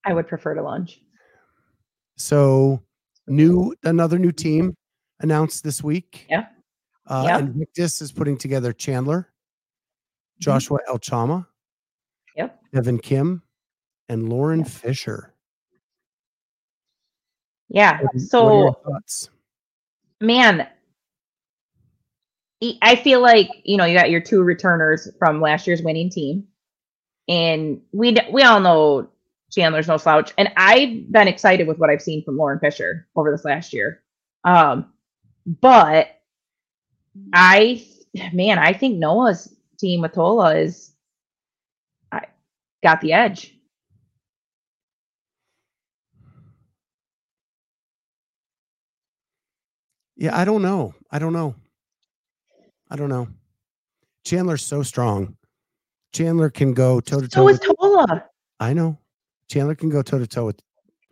I would prefer to lunge. So, new another new team announced this week. Yeah. Uh, Yeah. Invictus is putting together Chandler. Joshua El Chama, Yep. Evan Kim, and Lauren Yeah. Fisher. Yeah. What are- what So man I feel like you know you got your two returners from last year's winning team and we we all know chandler's no slouch and i've been excited with what i've seen from lauren fisher over this last year um but i man i think noah's team with tola is i got the edge Yeah, I don't know. I don't know. I don't know. Chandler's so strong. Chandler can go toe to toe. So is Tola. I know. Chandler can go toe to toe with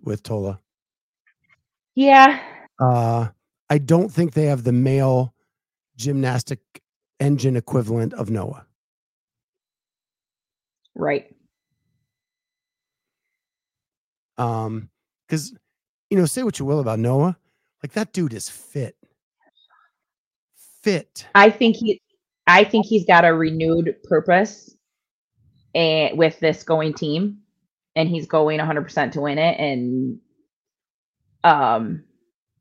with Tola. Yeah. Uh, I don't think they have the male gymnastic engine equivalent of Noah. Right. Um, because you know, say what you will about Noah, like that dude is fit. Fit. I think he I think he's got a renewed purpose and with this going team and he's going 100% to win it and um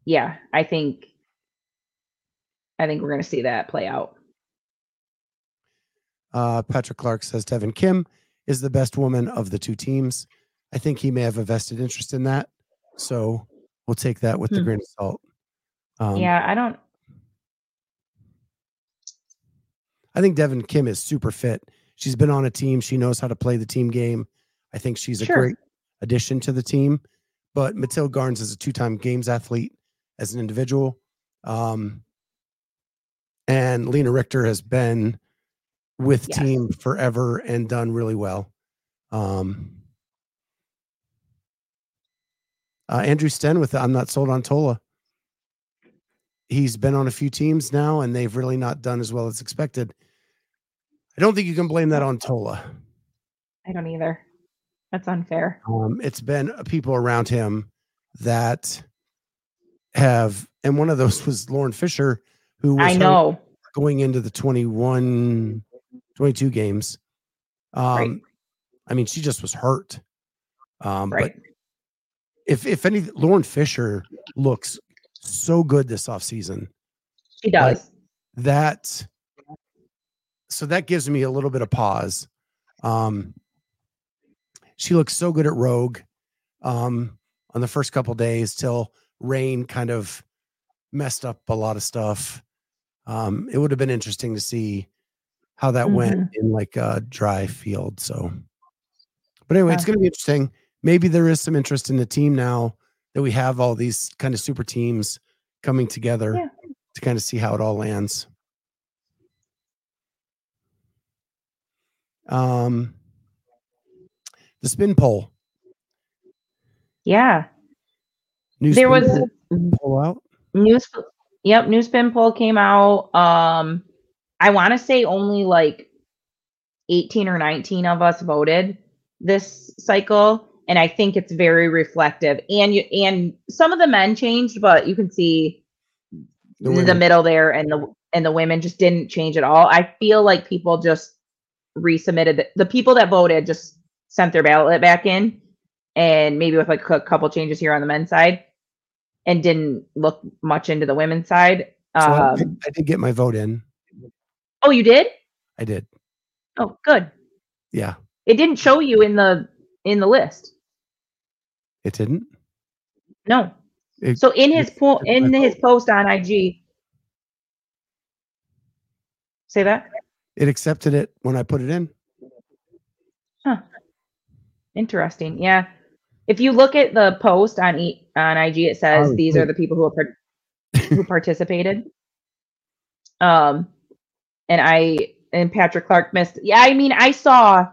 yeah, I think I think we're going to see that play out. Uh, Patrick Clark says Devin Kim is the best woman of the two teams. I think he may have a vested interest in that. So we'll take that with the Hmm. grain of salt. Um, yeah, I don't I think Devin Kim is super fit. She's been on a team. She knows how to play the team game. I think she's a Sure. great addition to the team. But Matilda Garnes is a two-time games athlete as an individual. Um, and Lena Richter has been with Yes. team forever and done really well. Um, uh, Andrew Sten with I'm not sold on Tola. He's been on a few teams now, and they've really not done as well as expected. I don't think you can blame that on Tola. I don't either. That's unfair. Um, it's been people around him that have, and one of those was Lauren Fisher, who was I know. going into the 21, 22 games. Um, Right. I mean, she just was hurt. Um, Right. But if if any, Lauren Fisher looks so good this offseason. She does. that so that gives me a little bit of pause um she looks so good at rogue um on the first couple days till rain kind of messed up a lot of stuff um it would have been interesting to see how that went in like a dry field so but anyway it's going to be interesting maybe there is some interest in the team now that we have all these kind of super teams coming together Yeah. to kind of see how it all lands. Um, the spin poll. Yeah. New There spin was pole pole out. news yep new spin poll came out um i want to say only like 18 or 19 of us voted this cycle and i think it's very reflective. And you and some of the men changed but you can see The the, middle there and the and the women just didn't change at all. I feel like people just resubmitted the, the people that voted just sent their ballot back in and maybe with like a couple changes here on the men's side and didn't look much into the women's side. So I, um, I did get my vote in. Oh you did I did. oh good Yeah, it didn't show you in the in the list it didn't. no It- so in his po- in his post on ig say that It accepted it when I put it in. Huh. Interesting. Yeah. If you look at the post on e- on IG, it says Oh, these are the people who par- who participated. Um, and I and Patrick Clark missed. Yeah, I mean, I saw,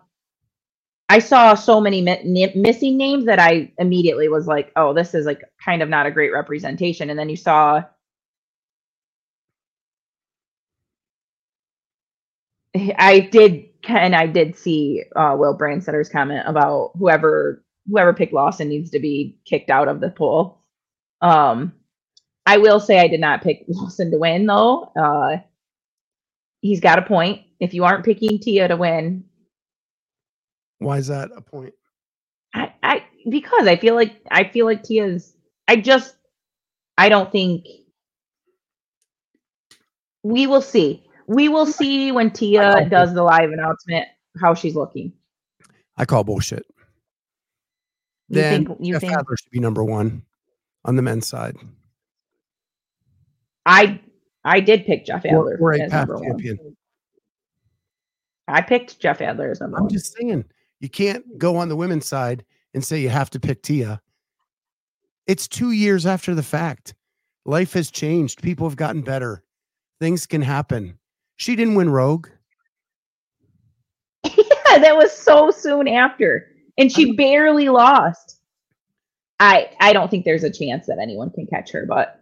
I saw so many mi- missing names that I immediately was like, oh, this is like kind of not a great representation. And then you saw. I did, and I did see uh, Will Brandsetter's comment about whoever whoever picked Lawson needs to be kicked out of the pool. Um, I will say I did not pick Lawson to win though. Uh, he's got a point. If you aren't picking Tia to win, Why is that a point? I, I because I feel like I feel like Tia's. I just I don't think we will see. We will see when Tia does the live announcement how she's looking. I call bullshit. You then think you Jeff think Adler should be number one on the men's side. I I did pick Jeff Adler or a as past number one. I picked Jeff Adler as number I'm one. just saying, you can't go on the women's side and say you have to pick Tia. It's two years after the fact. Life has changed. People have gotten better. Things can happen. She didn't win Rogue. yeah, that was so soon after. And she barely lost. I I don't think there's a chance that anyone can catch her, but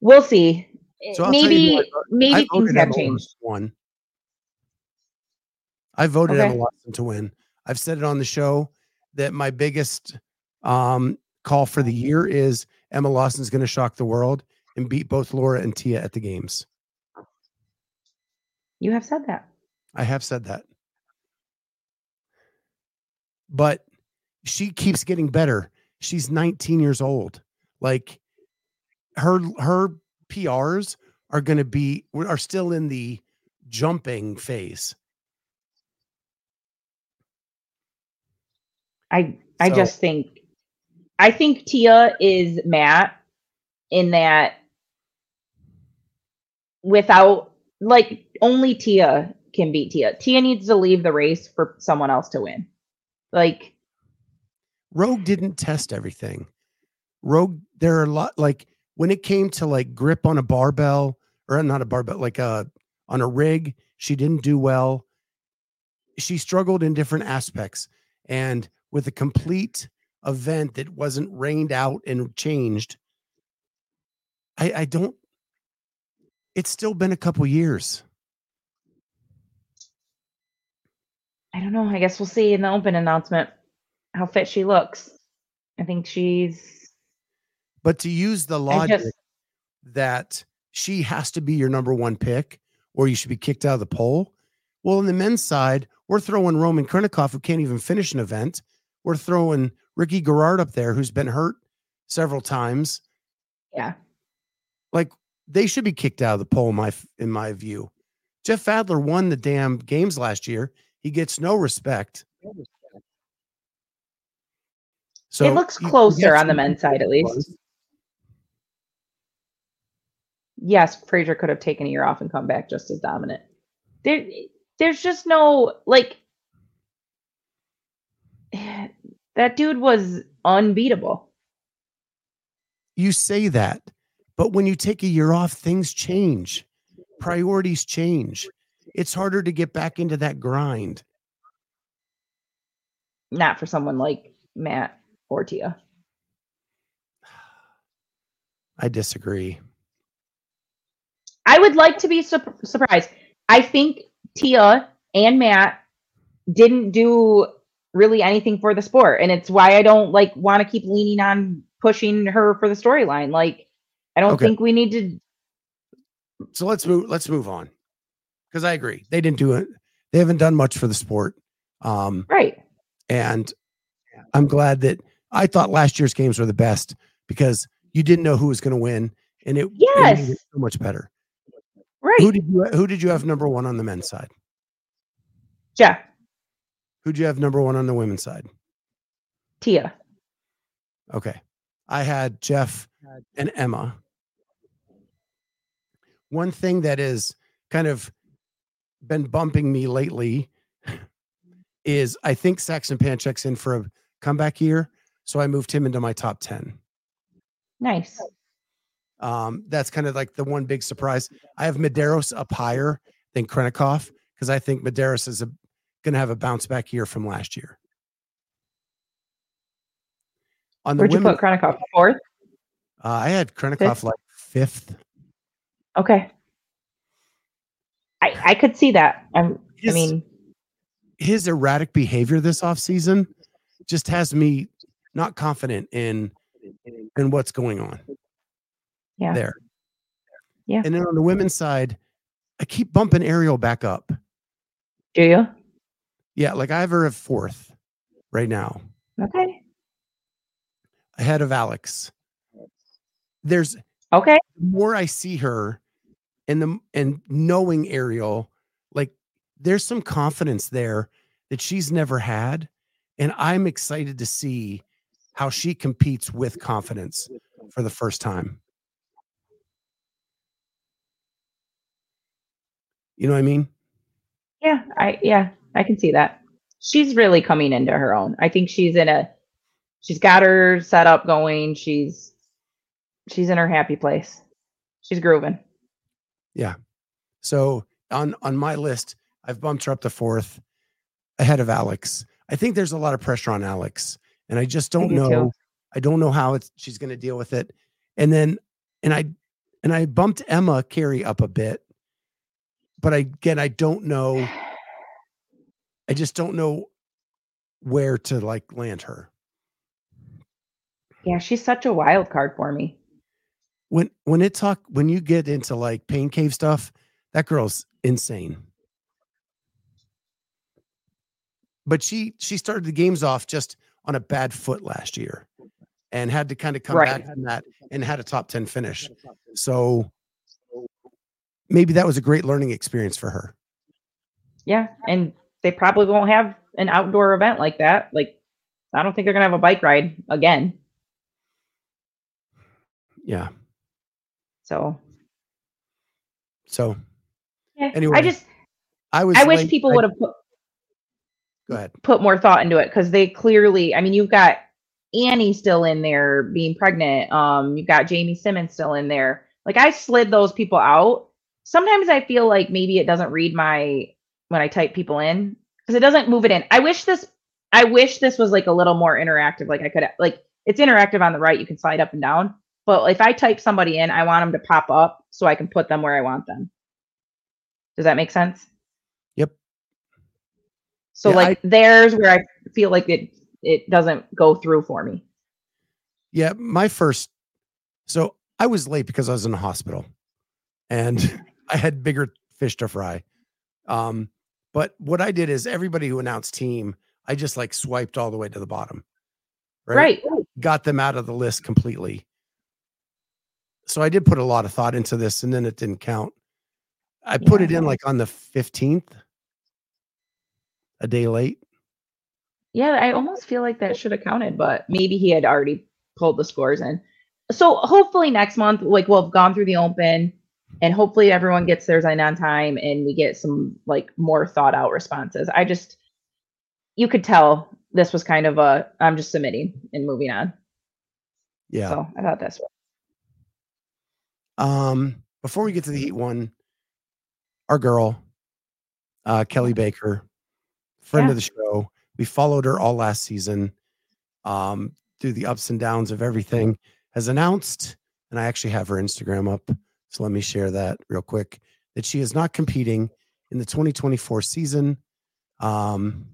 we'll see. So tell you maybe who I maybe things have changed. One. I voted Okay. Emma Lawson to win. I've said it on the show that my biggest um, call for the year is Emma Lawson's going to shock the world and beat both Laura and Tia at the games. You have said that. I have said that. But she keeps getting better. She's 19 years old. Like her her PRs are going to be are still in the jumping phase. I I So- just think I think Tia is Matt in that without like only Tia can beat Tia. Tia needs to leave the race for someone else to win. Like Rogue didn't test everything. Rogue, there are a lot like when it came to like grip on a barbell or not a barbell, like a on a rig, she didn't do well. She struggled in different aspects. And with a complete event that wasn't rained out and changed, I, I don't, it's still been a couple years. I don't know. I guess we'll see in the open announcement how fit she looks. I think she's But to use the logic just that she has to be your number one pick or you should be kicked out of the poll. Well, on the men's side, we're throwing Roman Khrennikov, who can't even finish an event. We're throwing Ricky Garrard up there, who's been hurt several times. yeah. Like they should be kicked out of the poll, in my in my view. Jeff Adler won the damn games last year. He gets no respect. So it looks closer on the men's side at least. Yes, Fraser could have taken a year off and come back just as dominant. There, there's just no like that dude was unbeatable. you say that, but when you take a year off, things change, priorities change. It's harder to get back into that grind. Not for someone like Mat or Tia. I disagree. I would like to be sup- surprised. I think Tia and Mat didn't do really anything for the sport, and it's why I don't like want to keep leaning on pushing her for the storyline. Like, I don't Okay. think we need to. So let's move. Let's move on, because I agree they didn't do it. They haven't done much for the sport, um, Right. and I'm glad that I thought last year's games were the best because you didn't know who was going to win, and it, Yes. it so much better. Right. Who did you Who did you have number one on the men's side? Jeff, Who did you have number one on the women's side? Tia. Okay. I had Jeff and Emma. One thing that is kind of been bumping me lately is I think Saxon Panchik's in for a comeback year. So I moved him into my top 10. Nice. Um, that's kind of like the one big surprise. I have Medeiros up higher than Khrennikov because I think Medeiros is going to have a bounce back year from last year. On the Where'd you put Khrennikov? Fourth? uh, I had Khrennikov Fifth? like fifth. Okay. I I could see that. I'm, I mean, his erratic behavior this offseason just has me not confident in in what's going on yeah. there. Yeah. And then on the women's side, I keep bumping Arielle back up. Do you? Yeah, like I have her at fourth right now, Okay. ahead of Alex. There's Okay. the more I see her and the and knowing Arielle, like there's some confidence there that she's never had. And I'm excited to see how she competes with confidence for the first time. You know what I mean? Yeah. I yeah. I can see that. She's really coming into her own. I think she's in a. She's got her setup going. She's she's in her happy place. She's grooving. Yeah. So on on my list, I've bumped her up to fourth ahead of Alex. I think there's a lot of pressure on Alex, and I just don't do know. too. I don't know how it's she's going to deal with it. And then, and I and I bumped Emma Carey up a bit, but I, again, I don't know. I just don't know where to like land her. Yeah, she's such a wild card for me. When when it talk when you get into like pain cave stuff, that girl's insane. But she she started the games off just on a bad foot last year and had to kind of come Right. back from that and had a top 10 finish. So maybe that was a great learning experience for her. Yeah, and they probably won't have an outdoor event like that. Like, I don't think they're gonna have a bike ride again. Yeah. So So yeah, Anyway, I just I was I wish people would have put go ahead. put more thought into it because they clearly. I mean, you've got Annie still in there being pregnant. Um, you've got Jamie Simmons still in there. Like I slid those people out. Sometimes I feel like maybe it doesn't read my when I type people in because it doesn't move it in. I wish this. I wish this was like a little more interactive. Like I could like it's interactive on the right. You can slide up and down. But if I type somebody in, I want them to pop up so I can put them where I want them. Does that make sense? Yep. So Yeah, like there's where I feel like it it doesn't go through for me. Yeah, my first. So I was late because I was in the hospital, and I had bigger fish to fry. Um, but what I did is everybody who announced team, I just like swiped all the way to the bottom. Right. Got them out of the list completely. So I did put a lot of thought into this, and then it didn't count. I put Yeah. it in like on the fifteenth, a day late. Yeah, I almost feel like that should have counted, but maybe he had already pulled the scores in. So hopefully next month, like we'll have gone through the open and hopefully everyone gets theirs in on time and we get some like more thought out responses. I just you could tell this was kind of a I'm just submitting and moving on. Yeah. So I thought that's Um, before we get to the heat one, our girl, uh, Kelly Baker, friend Yeah. of the show. We followed her all last season, um, through the ups and downs of everything, has announced, and I actually have her Instagram up. So let me share that real quick that she is not competing in the 2024 season. Um,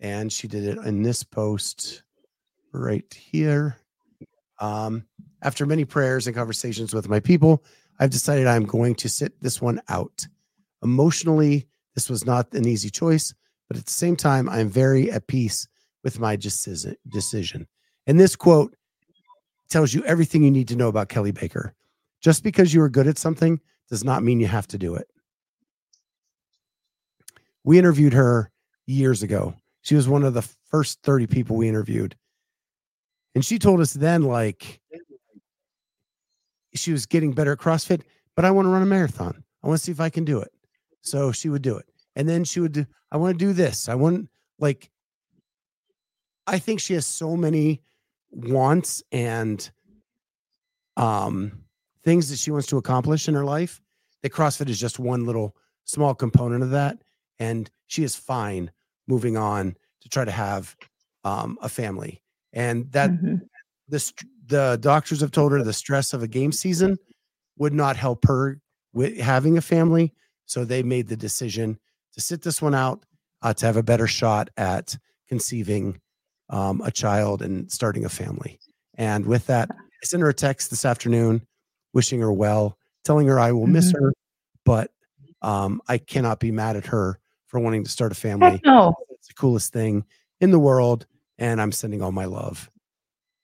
and she did it in this post right here. Um, after many prayers and conversations with my people, I've decided I'm going to sit this one out. Emotionally, this was not an easy choice, but at the same time, I'm very at peace with my decision. decision. And this quote tells you everything you need to know about Kelly Baker. Just because you are good at something does not mean you have to do it. We interviewed her years ago. She was one of the first 30 people we interviewed. And she told us then, like, she was getting better at CrossFit, but I want to run a marathon. I want to see if I can do it. So she would do it. And then she would do, I want to do this. I want, like, I think she has so many wants and um things that she wants to accomplish in her life that CrossFit is just one little small component of that. And she is fine moving on to try to have um, a family. And that Mhm. the the doctors have told her the stress of a game season would not help her with having a family. So they made the decision to sit this one out uh, to have a better shot at conceiving um, a child and starting a family. And with that, I sent her a text this afternoon, wishing her well, telling her I will miss Mhm. her, but um, I cannot be mad at her for wanting to start a family Heck no. it's the coolest thing in the world and i'm sending all my love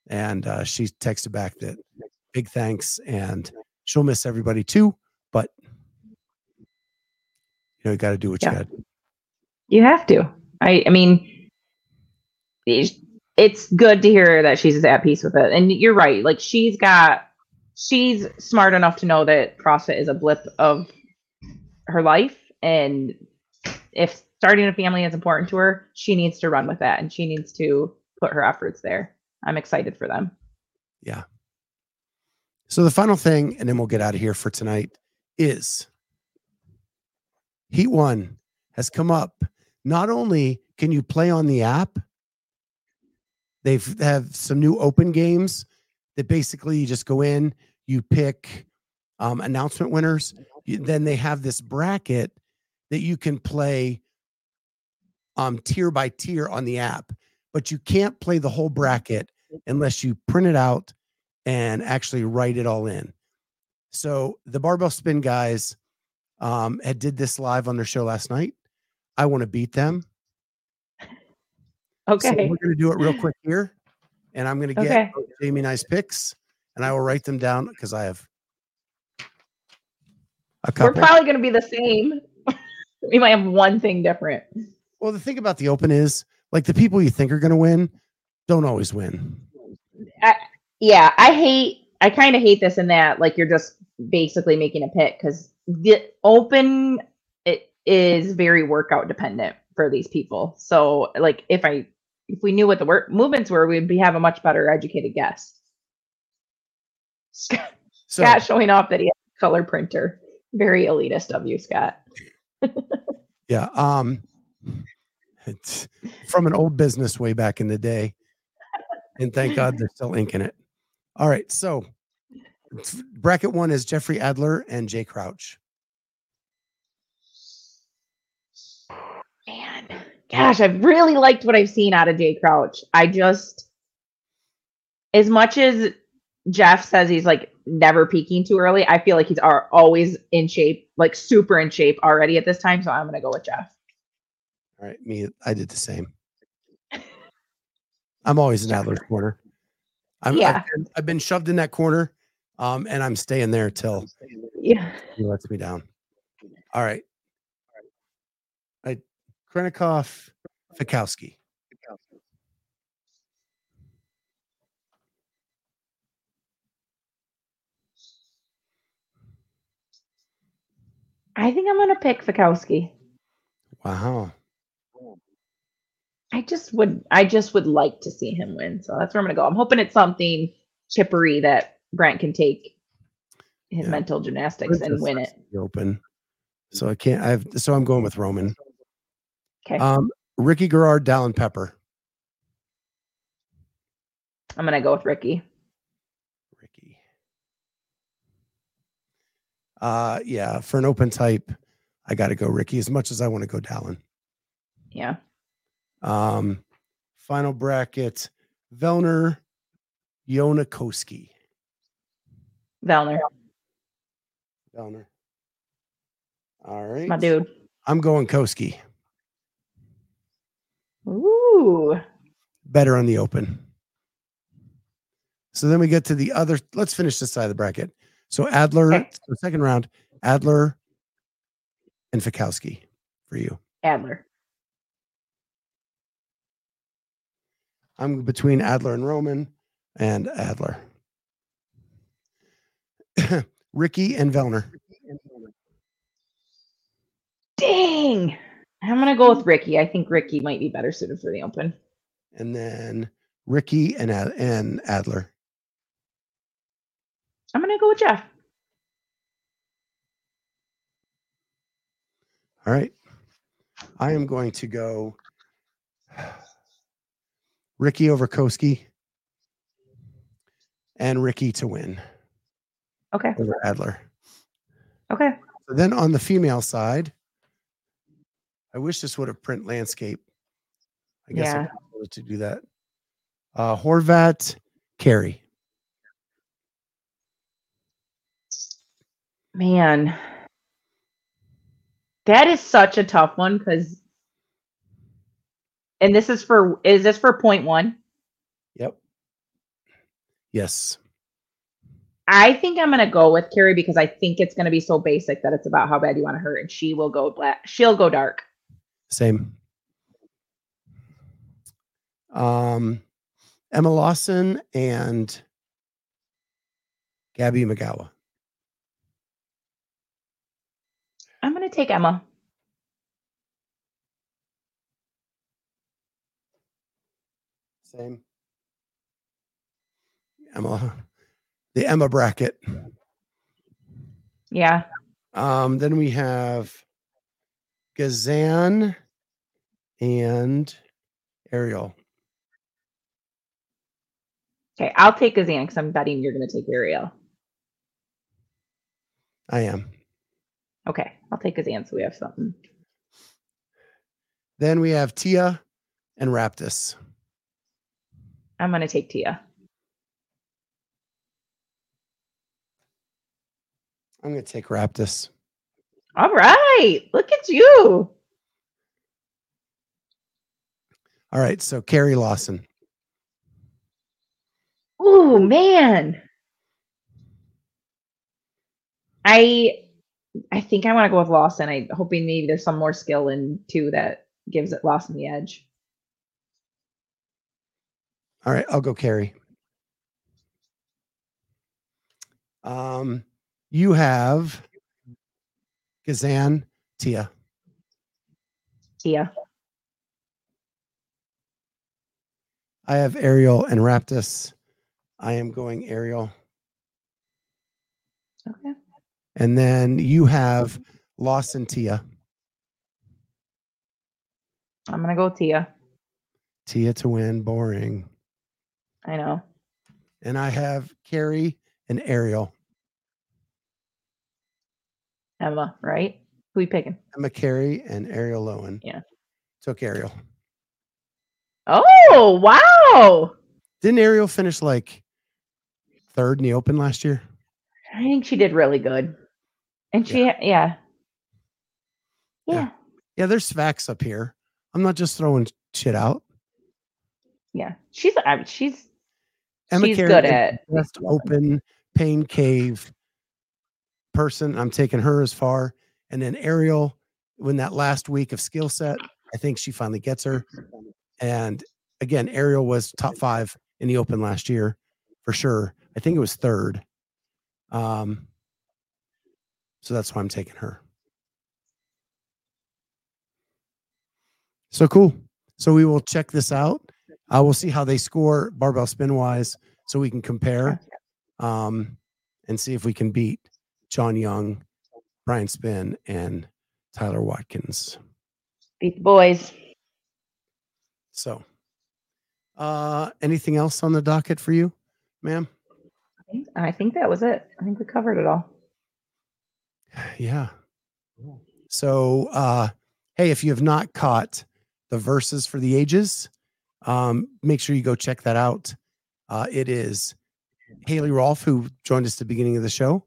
and uh, she texted back that big thanks and she'll miss everybody too but you know you got to do what Yeah. you got to do You have to. I I mean it's good to hear that she's at peace with it. And you're right. Like she's got she's smart enough to know that CrossFit is a blip of her life and if starting a family is important to her, she needs to run with that and she needs to put her efforts there. I'm excited for them. Yeah. So the final thing, and then we'll get out of here for tonight, is Heat One has come up. Not only can you play on the app, they've have some new open games that basically you just go in, you pick um, announcement winners. You, then they have this bracket that you can play um, tier by tier on the app, but you can't play the whole bracket unless you print it out and actually write it all in. So the barbell spin guys um, had did this live on their show last night. I want to beat them. Okay. So we're going to do it real quick here, and I'm going to get Okay. Jamie and I's picks, and I will write them down because I have a couple. We're probably going to be the same. we might have one thing different. well, the thing about the Open is, like, the people you think are going to win don't always win. Yeah, I hate. I kind of hate this and that. Like you're just basically making a pick because the open it is very workout dependent for these people. So like if I if we knew what the work movements were, we'd be have a much better educated guess. Scott, So, Scott showing off that he has a color printer. Very elitist of you, Scott. yeah, um, it's from an old business way back in the day, and thank God they're still inking it. All right, so bracket one is Jeffrey Adler and Jay Crouch. Gosh, I've really liked what I've seen out of Jay Crouch. I just, as much as Jeff says he's like never peaking too early, I feel like he's are always in shape, like super in shape already at this time. So I'm gonna go with Jeff. All right, me, I did the same. I'm always in Adler's corner. I'm, Yeah. I've, been, I've been shoved in that corner, um, and I'm staying there till Yeah. he lets me down. All right. All right. Khrennikov, Fikowski. I think I'm gonna pick Fikowski. Wow. I just would I just would like to see him win. So that's where I'm gonna go. I'm hoping it's something chippery that Brent can take his Yeah. mental gymnastics and win it. Open. So I can't. I've. So I'm going with Roman. Okay. Um, Ricky Garrard, Dallin Pepper. I'm gonna go with Ricky. Ricky. Uh, yeah. For an open type, I got to go Ricky. As much as I want to go Dallin. Yeah. Um, final bracket: Vellner, Jonne Koski. Vellner, Vellner. All right. my dude. I'm going Koski. Ooh. Better on the open. So then we get to the other. Let's finish this side of the bracket. So Adler, Okay. so second round, Adler and Fikowski for you. Adler. I'm between Adler and Roman and Adler. Ricky and Vellner. Dang. I'm gonna go with Ricky. I think Ricky might be better suited for the open. And then Ricky and, Ad- and Adler. I'm gonna go with Jeff. All right. I am going to go Ricky over Koski and Ricky to win Okay. over Adler. Okay. So then on the female side, I wish this would have print landscape. I guess I Yeah. wanted to do that. Uh, Horvath, Carey. Man. That is such a tough one because and this is for is this for point one? Yep. Yes. I think I'm gonna go with Carey because I think it's gonna be so basic that it's about how bad you want to hurt, and she will go black. She'll go dark. Same. Um, Emma Lawson and Gabby McGowan. I'm gonna take Emma. Same. Emma. the Emma bracket. Yeah. Um, then we have Gazan and Arielle. Okay, I'll take Gazan because I'm betting you're going to take Arielle. I am. Okay, I'll take Gazan so we have something. Then we have Tia and Raptis. I'm going to take Tia. I'm going to take Raptis. All right, look at you. All right, so Carey Lawson. Oh man. I I think I want to go with Lawson. I'm hoping maybe there's some more skill in two that gives it Lawson the edge. All right, I'll go Carey. Um, you have Gazan, Tia. Tia. I have Arielle and Raptis. I am going Arielle. Okay. And then you have Lawson, Tia. I'm gonna go Tia. Tia to win, boring. I know. And I have Carey and Arielle. Emma, right? Who you picking? Emma Carey and Arielle Loewen. Yeah. Took Arielle. Oh wow. Didn't Arielle finish like third in the open last year? I think she did really good. And she yeah. Yeah. Yeah. Yeah, there's facts up here. I'm not just throwing shit out. yeah. She's I mean, she's Emma She's Carey good at best open pain cave person. I'm taking her as far. And then Arielle, when that last week of skill set, I think she finally gets her. And again, Arielle was top five in the open last year for sure. I think it was third. Um, so that's why I'm taking her. So cool. So we will check this out. I will see how they score barbell spin wise so we can compare um, and see if we can beat John Young, Brian Spin, and Tyler Watkins. beat the boys. So, uh, anything else on the docket for you, ma'am? I think, I think that was it. I think we covered it all. Yeah. So, uh, hey, if you have not caught the verses for the ages, um, make sure you go check that out. Uh, it is Hailey Rolfe, who joined us at the beginning of the show,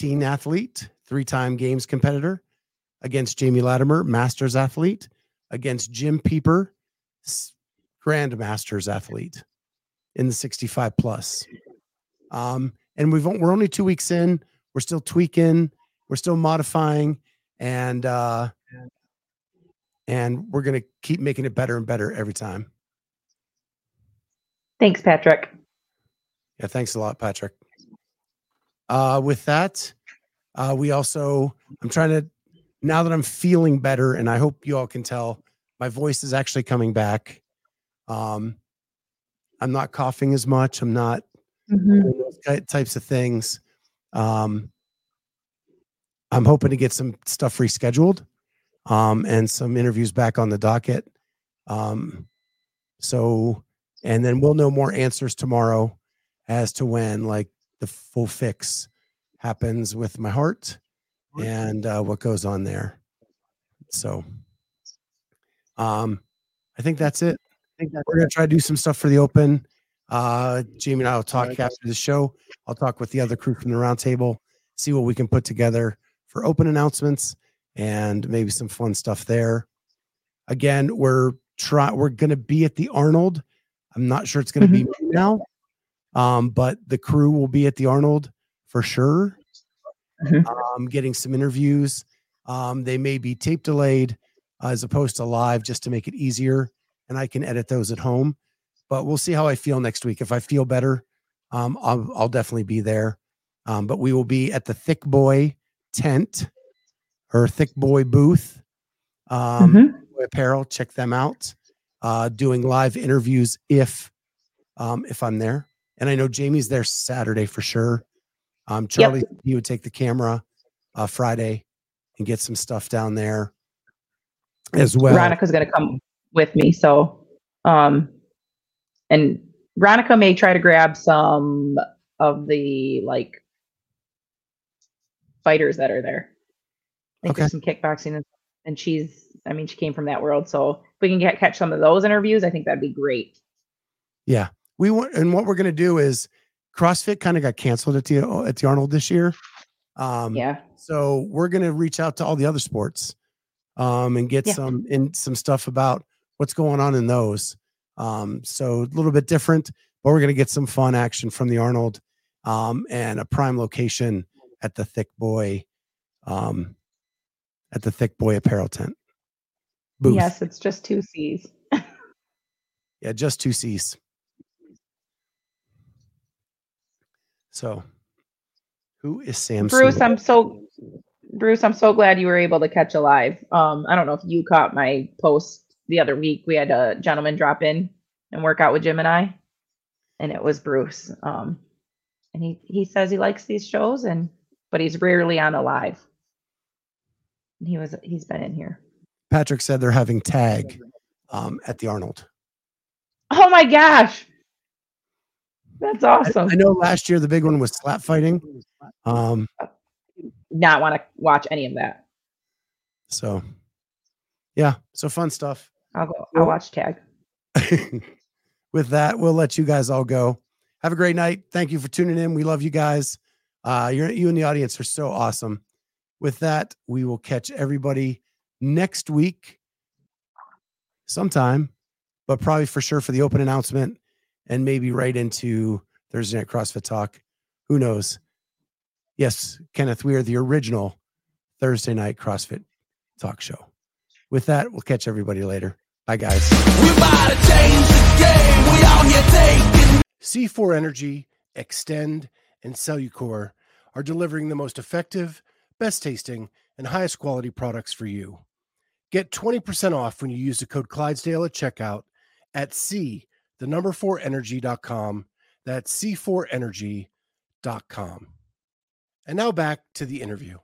teen athlete, three time games competitor, against Jamie Latimer, masters athlete, against Jim Pieper, grandmasters athlete in the 65 plus. Um, and we've we're only two weeks in. We're still tweaking, we're still modifying, and uh, and we're gonna keep making it better and better every time. Thanks, Patrick. Yeah, thanks a lot, Patrick. Uh, with that, uh, we also, I'm trying to, now that I'm feeling better, and I hope you all can tell, my voice is actually coming back. Um, I'm not coughing as much. I'm not Mhm. those types of things. Um, I'm hoping to get some stuff rescheduled um, and some interviews back on the docket. Um, so, and then we'll know more answers tomorrow as to when like the full fix happens with my heart and uh, what goes on there. So, um, I think that's it. I think we're gonna try to do some stuff for the open. Uh, Jamie and I will talk after the show. I'll talk with the other crew from the roundtable, see what we can put together for open announcements and maybe some fun stuff there. Again, we're try we're gonna be at the Arnold. I'm not sure it's gonna be now, um, but the crew will be at the Arnold for sure. Mhm. Um, getting some interviews. Um, they may be tape delayed uh, as opposed to live just to make it easier, and I can edit those at home. But we'll see how I feel next week. If I feel better, um, I'll, I'll definitely be there. Um, but we will be at the Thicc Boy tent or Thicc Boy booth. Um, Mhm. Apparel, check them out. Uh, doing live interviews if um, if I'm there, And I know Jamie's there Saturday for sure. Um, Charlie, he would take the camera uh, Friday and get some stuff down there as well. Veronica's going to come with me. So, um, and Veronica may try to grab some of the like fighters that are there. I think Okay. there's some kickboxing and, and she's, I mean, she came from that world. So if we can get catch some of those interviews, I think that'd be great. Yeah, we want, and what we're gonna do is CrossFit kind of got canceled at the at the Arnold this year. Um, Yeah. So we're gonna reach out to all the other sports, um, and get Yeah. some in some stuff about what's going on in those. Um, so a little bit different, but we're gonna get some fun action from the Arnold, um, and a prime location at the Thicc Boy, um, at the Thicc Boy Apparel tent. Booth. Yes, it's just two C's. Yeah, just two C's. So, who is Sam? Bruce, Sewell? I'm so Bruce, I'm so glad you were able to catch a live. Um, I don't know if you caught my post the other week. We had a gentleman drop in and work out with Jim and I, and it was Bruce. Um, and he he says he likes these shows, and but he's rarely on a live. And he was he's been in here. Patrick said they're having tag um, at the Arnold. Oh my gosh, that's I, awesome! I know last year the big one was slap fighting. Um, Not want to watch any of that. so, yeah, so fun stuff. I'll go. I'll watch tag. With that, we'll let you guys all go. Have a great night. Thank you for tuning in. We love you guys. Uh, you're, you and the audience are so awesome. With that, we will catch everybody next week sometime, but probably for sure for the open announcement and maybe right into Thursday Night CrossFit Talk. Who knows? Yes, Kenneth, we are the original Thursday Night CrossFit Talk show. With that, we'll catch everybody later. Bye, guys. We about to change the game. We out here taking C4 Energy, Xtend, and Cellucor are delivering the most effective, best tasting, and highest quality products for you. Get 20% off when you use the code Clydesdale at checkout at C, the number 4 energy.com. That's C4energy.com. And now back to the interview.